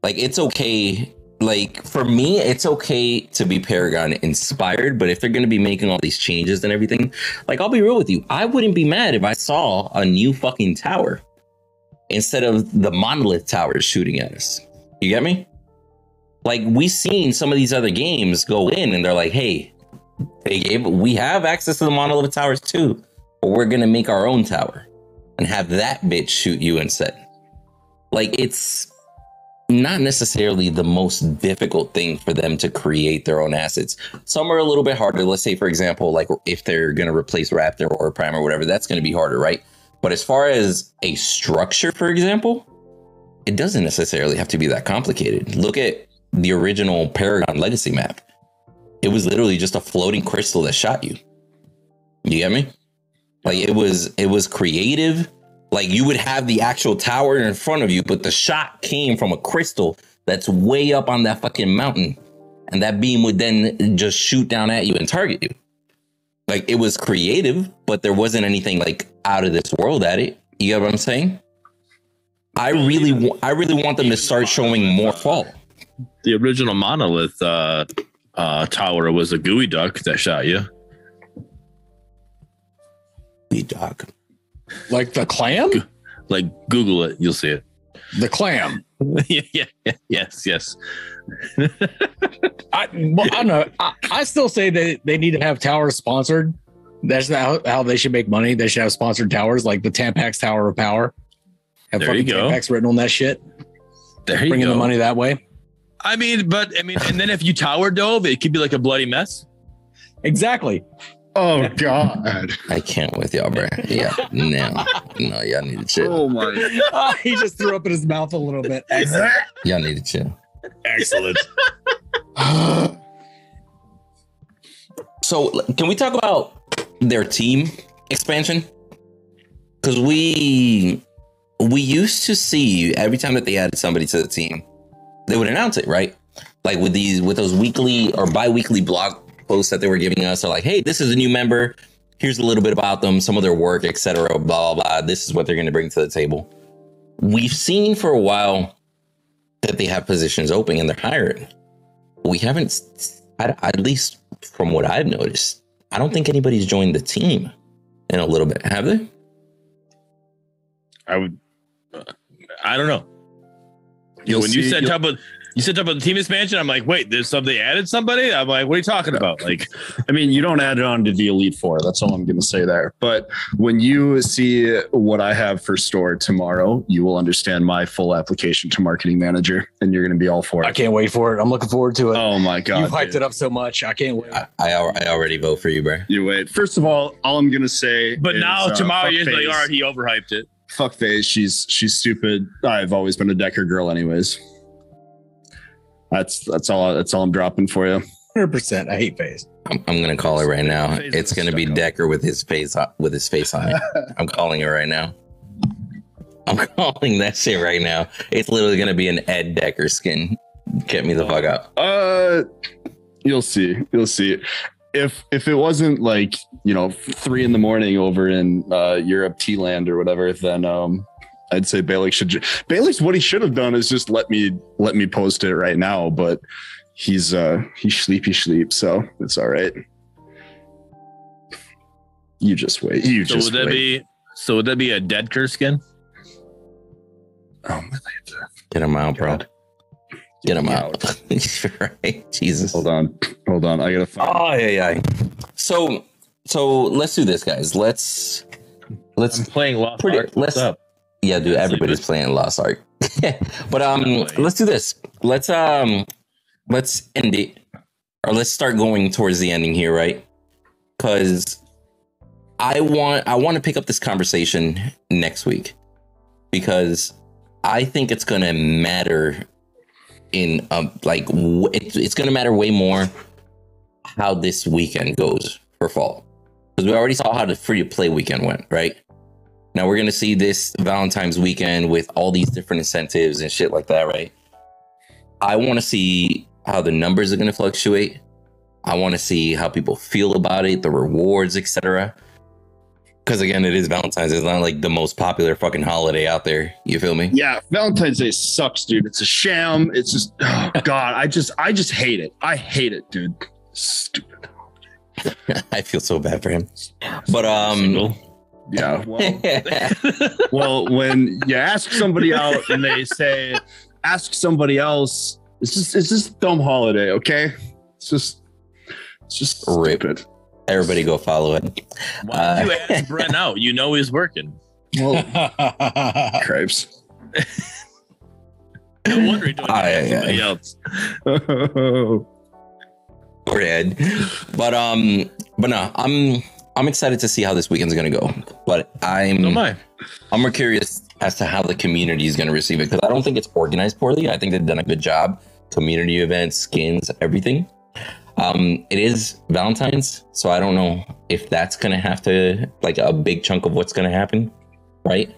Like it's okay. Like for me, it's okay to be Paragon inspired, but if they're to be making all these changes and everything, like I'll be real with you, I wouldn't be mad if I saw a new fucking tower instead of the monolith towers shooting at us. You get me? Like we seen some of these other games go in and they're like, "Hey, they gave we have access to the monolith towers too, but we're gonna make our own tower and have that bitch shoot you instead." Like it's not necessarily the most difficult thing for them to create their own assets. Some are a little bit harder. Let's say, for example, like if they're going to replace Raptor or Prime or whatever, that's going to be harder, right? But as far as a structure, for example, it doesn't necessarily have to be that complicated. Look at the original Paragon Legacy map. It was literally just a floating crystal that shot you. You get me? Like it was it was creative. Like you would have the actual tower in front of you, but the shot came from a crystal that's way up on that fucking mountain. And that beam would then just shoot down at you and target you. Like it was creative, but there wasn't anything like out of this world at it. You get what I'm saying? I really, wa- I really want them to start showing more fall. The original monolith uh, uh, tower was a geoduck that shot you. You dog. Like the clam? Like Google it, you'll see it. The clam. <laughs> yeah, yeah, yeah, yes, yes. <laughs> I, well, I don't know. I, I still say that they need to have towers sponsored. That's not how, how they should make money. They should have sponsored towers like the Tampax Tower of Power. Have There you fucking go. Tampax written on that shit. There you Bring in go. the money that way. I mean, but I mean, and then if you tower dove, it could be like a bloody mess. Exactly. Oh God. I can't with y'all, bro. Yeah, no, no, y'all need to chill. Oh my. <laughs> he just threw up in his mouth a little bit. Y'all need to chill. Excellent. <gasps> So, can we talk about their team expansion? Because we we used to see every time that they added somebody to the team, they would announce it, right? Like with these with those weekly or bi-weekly blog posts that they were giving us, they're like, "Hey, this is a new member. Here's a little bit about them, some of their work, etc. Blah blah blah. This is what they're going to bring to the table." We've seen for a while that they have positions open and they're hiring. We haven't, at at least from what I've noticed, I don't think anybody's joined the team in a little bit. Have they? I would. uh, I don't know. You'll when you see- said you'll- talk about you said talk about the team expansion, I'm like, wait, there's something added somebody. I'm like, what are you talking about? Like, I mean, you don't add it on to the Elite Four. That's all I'm going to say there. But when you see what I have for store tomorrow, you will understand my full application to marketing manager, and you're going to be all for it. I can't wait for it. I'm looking forward to it. Oh my god! You've hyped dude. it up so much. I can't wait. I, I, I already vote for you, bro. You wait. First of all, all I'm going to say. but is, now uh, tomorrow fuck you're like, all right, he overhyped it. Fuck face. She's she's stupid. I've always been a Decker girl, anyways. That's that's all. That's all I'm dropping for you. 100%. I hate phase. I'm, I'm gonna call it right now. Faze It's gonna be stuck up. Decker with his face on, with his face on it. <laughs> I'm calling it right now. I'm <laughs> calling that shit right now. It's literally gonna be an Ed Decker skin. Get me the fuck out. Uh, you'll see. You'll see. If if it wasn't like you know three in the morning over in uh, Europe, T land or whatever, then um, I'd say Bailey should. ju- Bailey's what he should have done is just let me let me post it right now, but he's uh he's sleepy sleep, so it's all right. You just wait. You So just would that wait. be? So would that be a dead curse skin? oh my god. Get him out, bro. God. Get him out. <laughs> right? Jesus. Hold on, hold on. I gotta find. Oh yeah, yeah. So, so let's do this, guys. Let's let's I'm playing Lost Pretty- Ark. What's let's- up? Yeah, dude, everybody's playing Lost Ark. <laughs> but um let's do this. Let's um let's end it. Or let's start going towards the ending here, right? Cuz I want I want to pick up this conversation next week because I think it's going to matter in um like w- it, it's going to matter way more how this weekend goes for Fault. Cuz we already saw how the free to play weekend went, right? Now we're gonna see this Valentine's weekend with all these different incentives and shit like that, right? I want to see how the numbers are gonna fluctuate. I want to see how people feel about it, the rewards, etc. Because again, it is Valentine's. It's not like the most popular fucking holiday out there. You feel me? Yeah, Valentine's Day sucks, dude. It's a sham. It's just oh <laughs> god, I just I just hate it. I hate it, dude. Stupid. <laughs> I feel so bad for him. But um, Single. Yeah. <laughs> Well, <laughs> well, when you ask somebody out and they say, ask somebody else, it's just it's just dumb holiday, okay? It's just it's just Rip. stupid. everybody go follow it. Why did you Uh, ask <laughs> Brent out? You know he's working. Well, cripes. No wonder he don't ask somebody aye. else. Poor Ed. But um, but no, I'm I'm excited to see how this weekend's gonna go. But I'm mind. I'm more curious as to how the community is going to receive it because I don't think it's organized poorly. I think they've done a good job. Community events, skins, everything. Um, it is Valentine's, so I don't know if that's gonna have to like a big chunk of what's gonna happen, right?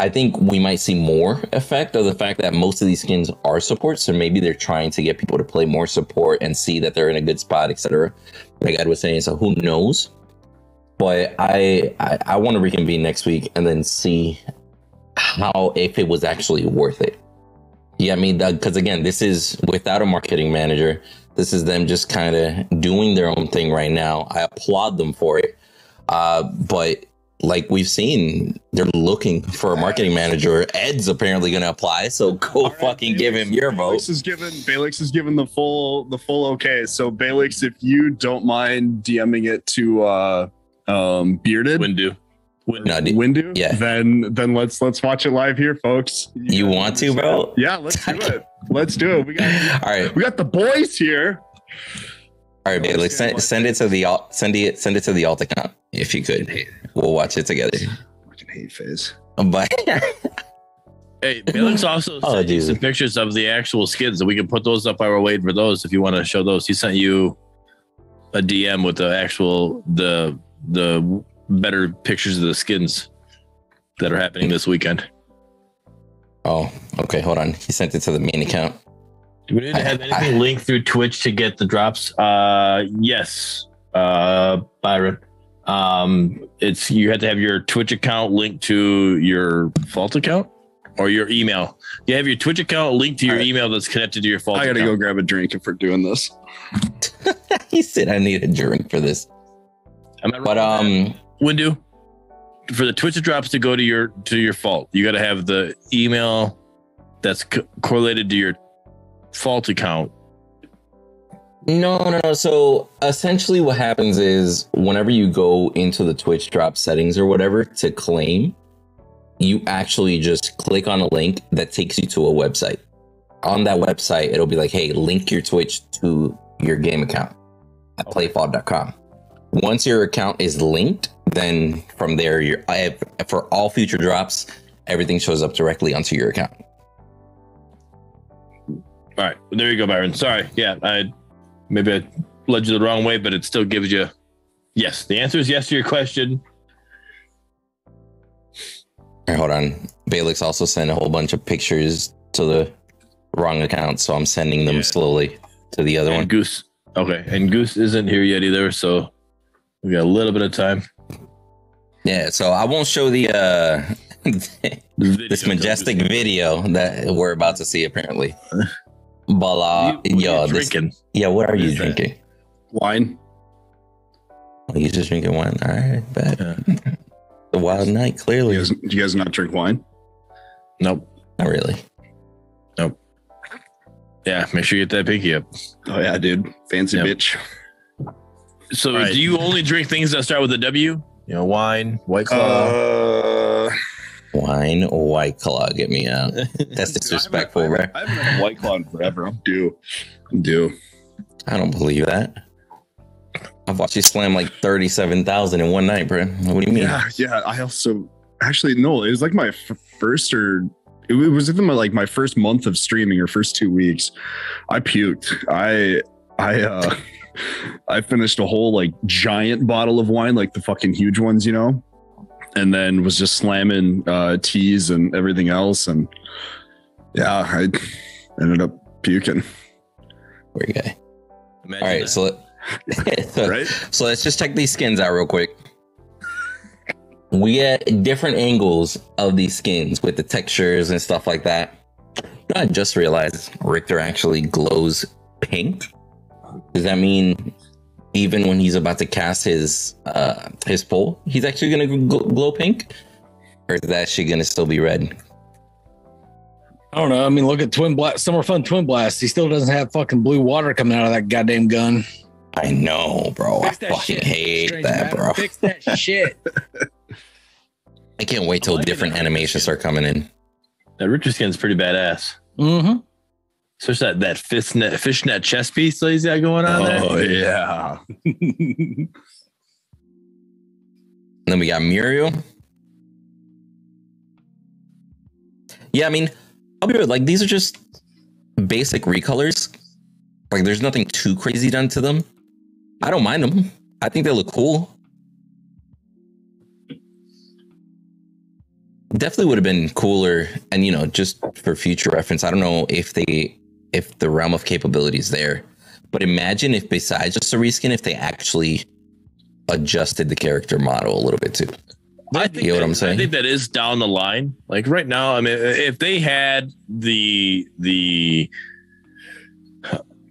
I think we might see more effect of the fact that most of these skins are support, so maybe they're trying to get people to play more support and see that they're in a good spot, etc. Like Ed was saying, so who knows? But I I, I want to reconvene next week and then see how if it was actually worth it. Yeah, I mean, because again, this is without a marketing manager. This is them just kind of doing their own thing right now. I applaud them for it. Uh, but like we've seen, they're looking for a marketing manager. Ed's apparently going to apply, so go right, fucking give him your vote. Balix is given Balix is given the full the full okay. So Balix, if you don't mind DMing it to uh um bearded Windu. Windu. No, dude, Windu, Yeah. then then let's let's watch it live here, folks. you want to, bro? Yeah, let's do <laughs> it. Let's do it. We got All right, we got the boys here. all right, Bailey. Send, send it to the alt. Send it. Send it to the alt account if you could. We'll watch it together. Fucking hate phase. But <laughs> Hey, Felix also Oh, sent you some pictures of the actual skins, and we can put those up while we're waiting for those. If you want to show those, he sent you a DM with the actual the the better pictures of the skins that are happening this weekend. oh, okay. Hold on. He sent it to the main account. Do we need to have anything linked through Twitch to get the drops? Uh, yes, uh, Byron. Um, it's you have to have your Twitch account linked to your Fault account or your email. You have your Twitch account linked to your All right. email that's connected to your Fault. I gotta go grab a drink if we're doing this. <laughs> he said I need a drink for this. Am I wrong But um, Windu, for the Twitch drops to go to your to your fault, you got to have the email that's co- correlated to your fault account. No, no, no. So essentially, what happens is whenever you go into the Twitch drop settings or whatever to claim, you actually just click on a link that takes you to a website. On that website, it'll be like, hey, link your Twitch to your game account at playfault.com. Once your account is linked, then from there, you're, I have, for all future drops, everything shows up directly onto your account. All right, there you go, Byron. Sorry, yeah, I maybe I led you the wrong way, but it still gives you yes. The answer is yes to your question. All right, hold on. Balix also sent a whole bunch of pictures to the wrong account, so I'm sending them Yeah. slowly to the other And one. Goose, okay, and Goose isn't here yet either, so we got a little bit of time. Yeah, so I won't show the uh <laughs> this majestic video that we're about to see apparently. But uh, you- yo, this, drinking. yeah, what are What you is that? drinking? Wine. Oh, you just drinking wine? All right, bet. Yeah. <laughs> The wild night, You clearly. guys, do you guys not drink wine? Nope. Not really. Nope. Yeah, make sure you get that pinky up. Oh yeah, dude. Fancy Yep. bitch. So, All right. do you only drink things that start with a W? You know, wine, White Claw. Uh, Wine white claw, get me out. That's <laughs> disrespectful, I bro. I haven't had a white claw in forever. I'm due. I'm due. I don't believe that. I've watched you slam like 37,000 in one night, bro. What do you mean? Yeah, yeah. I also actually no. It was like my f- first or it was within my like my first month of streaming or first two weeks. I puked. I I uh I finished a whole like giant bottle of wine, like the fucking huge ones, you know, and then was just slamming uh teas and everything else, and yeah, I ended up puking. Weird guy. Imagine All right, that. so, <laughs> so Right? So let's just check these skins out real quick. We get different angles of these skins with the textures and stuff like that. I just realized Riktor actually glows pink. Does that mean even when he's about to cast his uh his pole, he's actually gonna gl- glow pink, or is that shit gonna still be red? I don't know. I mean, look at Twin Blast, Summer Fun Twin Blast. He still doesn't have fucking blue water coming out of that goddamn gun. I know, bro. Fix I fucking shit. hate Strange that, Matter. bro. Fix that <laughs> shit. I can't wait till like different animations skin. start coming in. that Richard skin's pretty badass. Mm-hmm. Especially that that fishnet fishnet chest piece that he's got going on there. Oh yeah. <laughs> Then we got Muriel. Yeah, I mean, I'll be real. Like these are just basic recolors. Like there's nothing too crazy done to them. I don't mind them. I think they look cool. Definitely would have been cooler, and you know, just for future reference, I don't know if they if the realm of capabilities there, but imagine if besides just a reskin, if they actually adjusted the character model a little bit too. I think You know what I'm saying? I think that is down the line. Like right now, I mean, if they had the the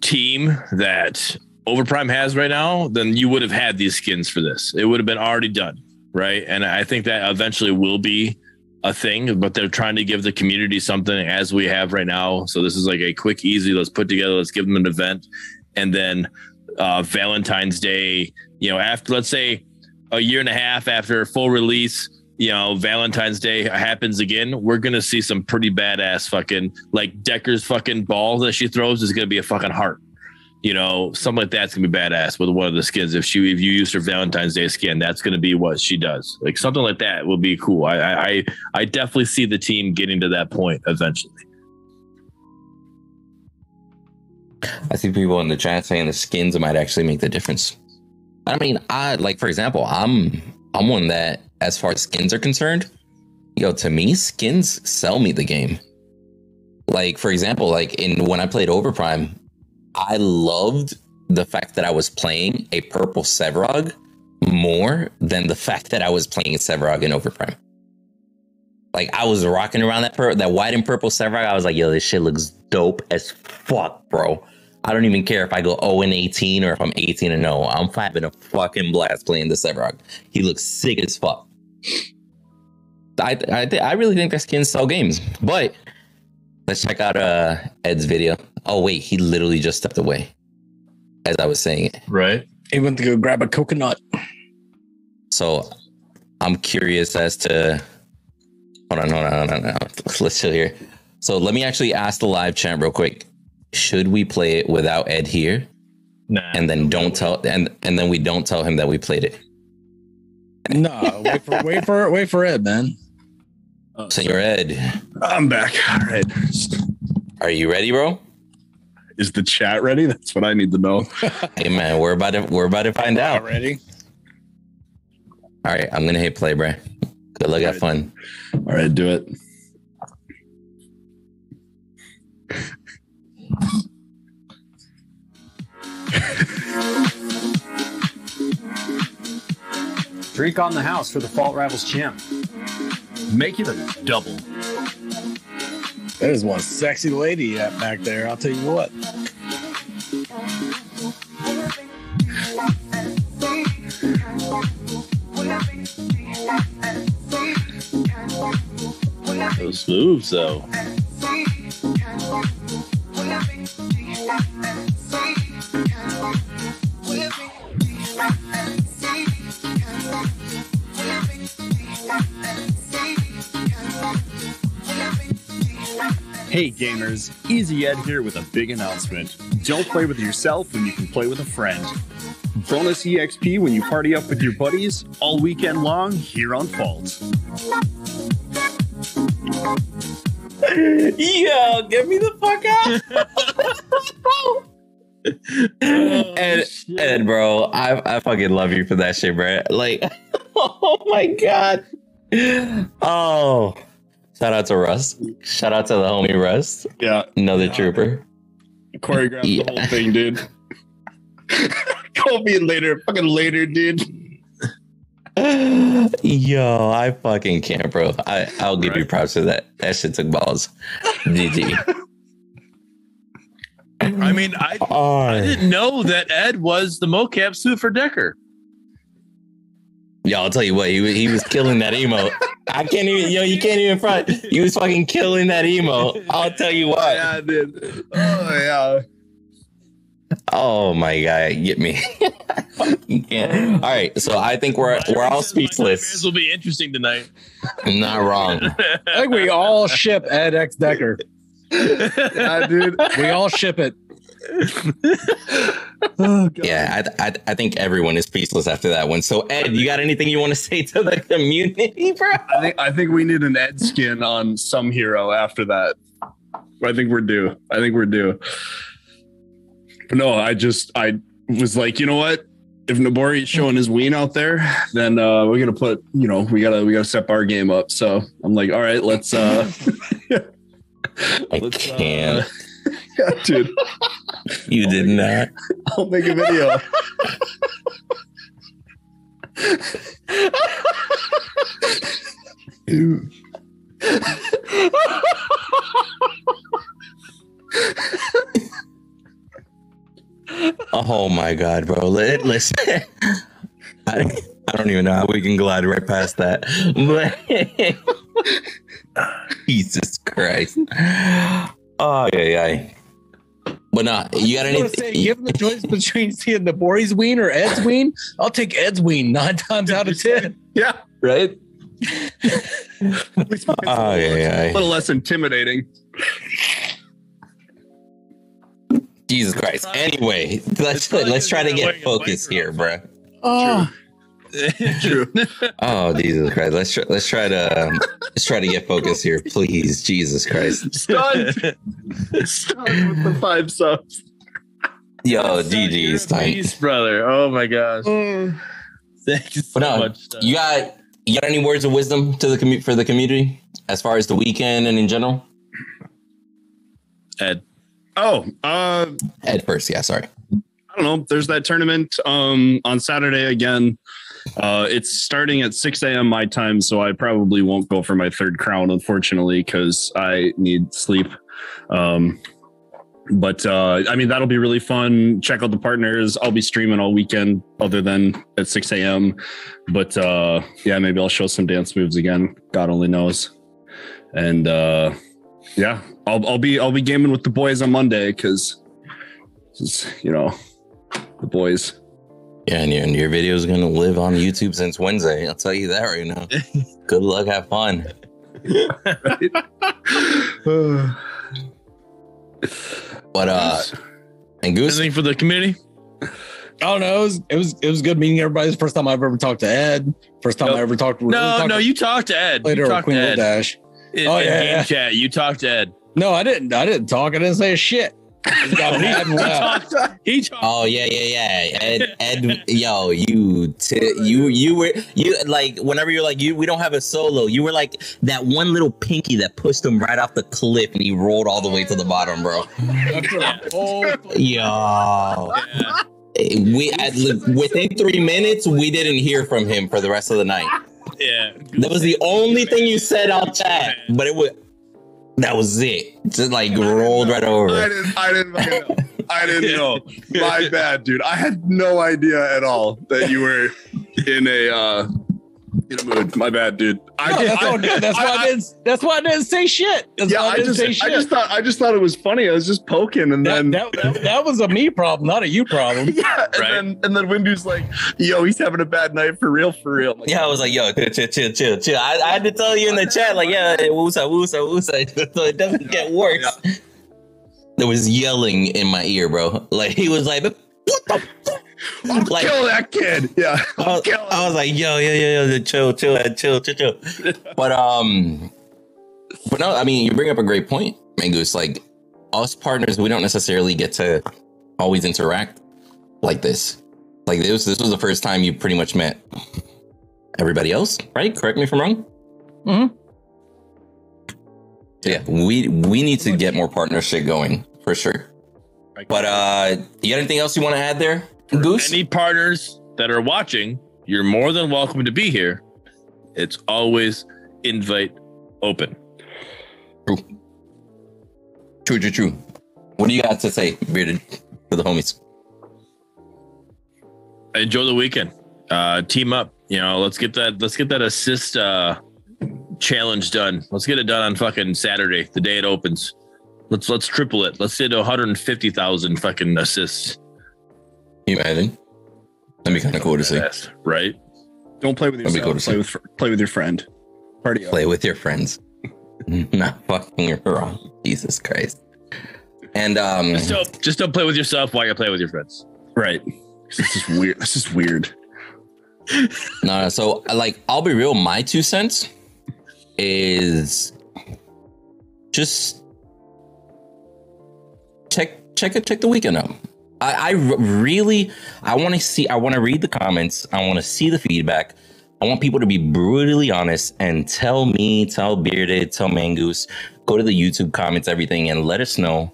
team that Overprime has right now, then you would have had these skins for this. It would have been already done, right? And I think that eventually will be a thing, but they're trying to give the community something as we have right now. So this is like a quick, easy. Let's put together. Let's give them an event, and then uh, Valentine's Day. You know, after let's say a year and a half after full release, you know, Valentine's Day happens again, we're gonna see some pretty badass fucking like Decker's fucking ball that she throws is gonna be a fucking heart. You know, something like that's gonna be badass with one of the skins. If she if you use her Valentine's Day skin, that's gonna be what she does. Like something like that will be cool. I I I, definitely see the team getting to that point eventually. I see people in the chat saying the skins might actually make the difference. I mean, I like for example, I'm I'm one that as far as skins are concerned, yo, to me, skins sell me the game. Like, for example, like in when I played Overprime, I loved the fact that I was playing a purple Sevarog more than the fact that I was playing Sevarog in Overprime. Like I was rocking around that pur- that white and purple Sevarog. I was like, yo, this shit looks dope as fuck, bro. I don't even care if I go 0 and 18 or if I'm 18 and 0. I'm having a fucking blast playing the Sevarog. He looks sick as fuck. I I, th- I really think that skins sell games. But let's check out uh Ed's video. Oh wait, he literally just stepped away as I was saying it. Right. He went to go grab a coconut. So I'm curious as to hold on, hold on, hold on, hold on. Let's chill here. So let me actually ask the live chat real quick. Should we play it without Ed here? Nah. And then don't tell and and then we don't tell him that we played it. No, wait for wait for wait for Ed, man. Senor Ed, I'm back. All right. are you ready, bro? Is the chat ready? <laughs> That's what I need to know. Hey man, we're about to we're about to find out. Ready? All right, I'm gonna hit play, bro. Good luck, have fun. All right, do it. Drink on the house for the Fault Rivals champ. Make it a double. There's one sexy lady at back there. I'll tell you what. Those moves though. Hey gamers, Easy Ed here with a big announcement. Don't play with yourself when you can play with a friend. Bonus EXP when you party up with your buddies all weekend long here on Fault. <laughs> Yo, get me the fuck out. <laughs> <laughs> Ed, Ed, bro, I, I fucking love you for that shit, bro. Like, oh my god. Oh, shout out to Russ. Shout out to the homie Russ, Yeah, another trooper. choreographed the whole thing, dude. <laughs> Call me later, fucking later, dude. Yo, I fucking can't, bro. I I'll give you props for that. That shit took balls. GG. I mean, I I didn't know that Ed was the mocap suit for Decker. Yo, I'll tell you what, he was, he was killing that emo. I can't even, yo, you can't even front. He was fucking killing that emo. I'll tell you what. Yeah, dude. Oh yeah. Oh my god, get me. you can't. All right, so I think we're we're all speechless. This will be interesting tonight. Not wrong. I think we all ship Ed X Decker. Yeah, dude. We all ship it. <laughs> Oh, God. Yeah, I, I I think everyone is speechless after that one. So Ed, you got anything you want to say to the community, <laughs> bro? I think I think we need an Ed skin on some hero after that. I think we're due. I think we're due. But no, I just I was like, you know what? If Nabori's showing his ween out there, then uh, we're gonna put, you know, we gotta we gotta step our game up. So I'm like, all right, let's uh <laughs> I Let's, uh, can't. Yeah, <laughs> dude, you oh did not. I'll make a video. <laughs> Oh my god, bro. Listen. I, I don't even know how we can glide right past that. <laughs> Jesus Christ. Oh yeah, yeah. But no, you got I was gonna say, anything? given the choice <laughs> between seeing the Boris ween or Ed's ween, I'll take Ed's ween nine times out of <laughs> ten. Yeah. Right? At least mine's a Oh, little yeah, less- yeah. a little less intimidating. Jesus Christ. Anyway, let's let's try to get focus here, bro. Oh, ah. True. <laughs> Oh Jesus Christ. Let's try, let's try to um, let's try to get focused here, please. Jesus Christ. <laughs> Stunned. Stunned with the five subs. Yo, You're a GG's time. beast, brother. Oh my gosh. Thank you so But no, much. Stan. You got you got any words of wisdom to the commu- for the community as far as the weekend and in general? Ed. Oh, uh, Ed first, yeah, sorry. I don't know. There's that tournament um, on Saturday again. Uh, it's starting at 6 a.m. my time, so I probably won't go for my third crown, unfortunately, because I need sleep. Um, but uh, I mean, that'll be really fun. Check out the partners. I'll be streaming all weekend, other than at 6 a.m. But uh, yeah, maybe I'll show some dance moves again. God only knows. And uh, yeah, I'll, I'll be I'll be gaming with the boys on Monday because you know the boys. Yeah, and your, and your video is gonna live on YouTube since Wednesday. I'll tell you that right now. <laughs> Good luck, have fun. <laughs> But uh and Goose, Anything for the community? I don't know. It was, it was it was good meeting everybody. It's the first time I've ever talked to Ed. First time Nope. I ever talked. No, talked no, to you talked to Ed. later You talked Queen to Lil Ed. Dash. In, Oh, in yeah, game yeah. chat. You talked to Ed. No, I didn't. I didn't talk. I didn't say a shit. I just got mad He talked. He talked. Oh yeah, yeah, yeah. Ed, Ed, yo, you, t- you, you were, you like whenever you're like, you, we don't have a solo. You were like that one little pinky that pushed him right off the cliff, and he rolled all the way to the bottom, bro. <laughs> Oh, Yo, we at, within three minutes, we didn't hear from him for the rest of the night. Yeah. That was the only thing you said on chat, but it was that was it. Just like rolled right over. I didn't. I didn't. know. I didn't <laughs> know. My bad, dude. I had no idea at all that you were in a uh, in a mood. My bad, dude. I no, did. that's I, all good. That's why I, didn't. That's why I didn't say shit. That's yeah, why I I didn't just, say shit. I just thought, I just thought it was funny. I was just poking, and that, then that, that, that was a me problem, not a you problem. <laughs> yeah, and Right. then and then Windu's like, "Yo, he's having a bad night for real, for real." Like, Yeah, I was like, yo, chill, chill, chill, chill, chill. I, I had to tell you in the chat, like, yeah, woosa, woosa, woosa, so it doesn't get worse. There was yelling in my ear, bro. Like he was like, what the fuck? I'll <laughs> Like- kill that kid. Yeah, I I'll was, kill. I was like, yo, yo, yo, yo, chill, chill, Ed, chill, chill, chill. <laughs> But um, but no, I mean, you bring up a great point, Mangoose. Like us partners, we don't necessarily get to always interact like this. Like this, this was the first time you pretty much met everybody else, right? Correct me if I'm wrong. Mhm. Yeah, we we need to get more partnership going for sure. But uh, you got anything else you want to add there, Goose? Any partners that are watching, you're more than welcome to be here. It's always invite open. True, true, true. What do you got to say, Bearded, for the homies? Enjoy the weekend. Uh, team up. You know, let's get that. Let's get that assist uh, challenge done. Let's get it done on fucking Saturday, the day it opens. Let's let's triple it. Let's to 150,000 fucking assists. You imagine? That'd be kind of cool to see. Fast, right? Don't play with yourself. cool to play see. with play with your friend. Party up. Play with your friends. <laughs> Not fucking wrong. Jesus Christ. And um, Just don't just don't play with yourself while you play with your friends. Right. This is weird. This is weird. no, no, so like, I'll be real. My two cents is just check check it check the weekend out. I, I really, I want to see, I want to read the comments. I want to see the feedback. I want people to be brutally honest and tell me, tell Bearded, tell Mangoose, go to the YouTube comments, everything, and let us know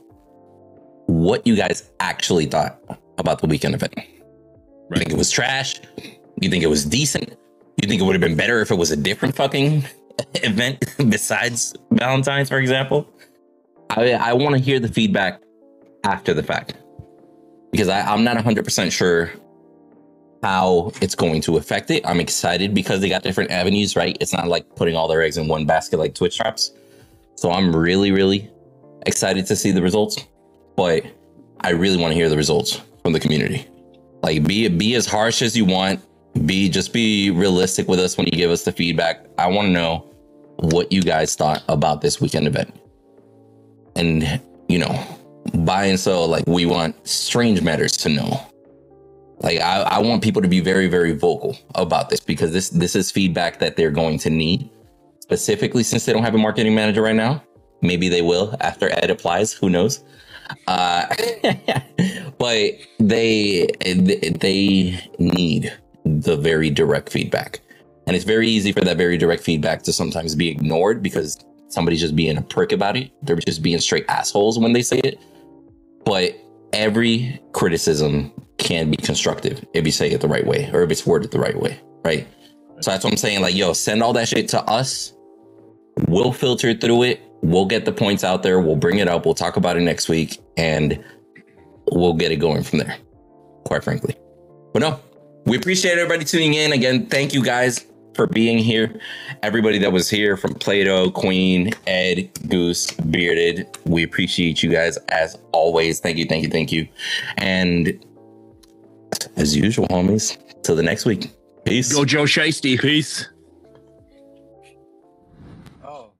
what you guys actually thought about the weekend event. You think it was trash? You think it was decent? You think it would have been better if it was a different fucking <laughs> event besides Valentine's, for example? I, I want to hear the feedback after the fact because I, I'm not 100% sure how it's going to affect it. I'm excited because they got different avenues, right? It's not like putting all their eggs in one basket like Twitch traps. So I'm really, really excited to see the results, but I really want to hear the results from the community. Like be be as harsh as you want. Be just be realistic with us when you give us the feedback. I want to know what you guys thought about this weekend event. And you know, buy and sell like we want strange matters to know. Like I, I want people to be very, very vocal about this because this this is feedback that they're going to need. Specifically, since they don't have a marketing manager right now. Maybe they will after Ed applies. Who knows? Uh, <laughs> but they they need the very direct feedback, and it's very easy for that very direct feedback to sometimes be ignored because somebody's just being a prick about it. They're just being straight assholes when they say it. But every criticism can be constructive if you say it the right way or if it's worded the right way, right? So that's what I'm saying. Like, yo, send all that shit to us. We'll filter through it. We'll get the points out there. We'll bring it up. We'll talk about it next week and we'll get it going from there, quite frankly. But no, we appreciate everybody tuning in. Again, thank you guys for being here. Everybody that was here from Plato, Queen, Ed, Goose, Bearded, we appreciate you guys as always. Thank you, thank you, thank you. And as usual, homies, till the next week. Peace. Go Joe Shiesty. Peace. Oh.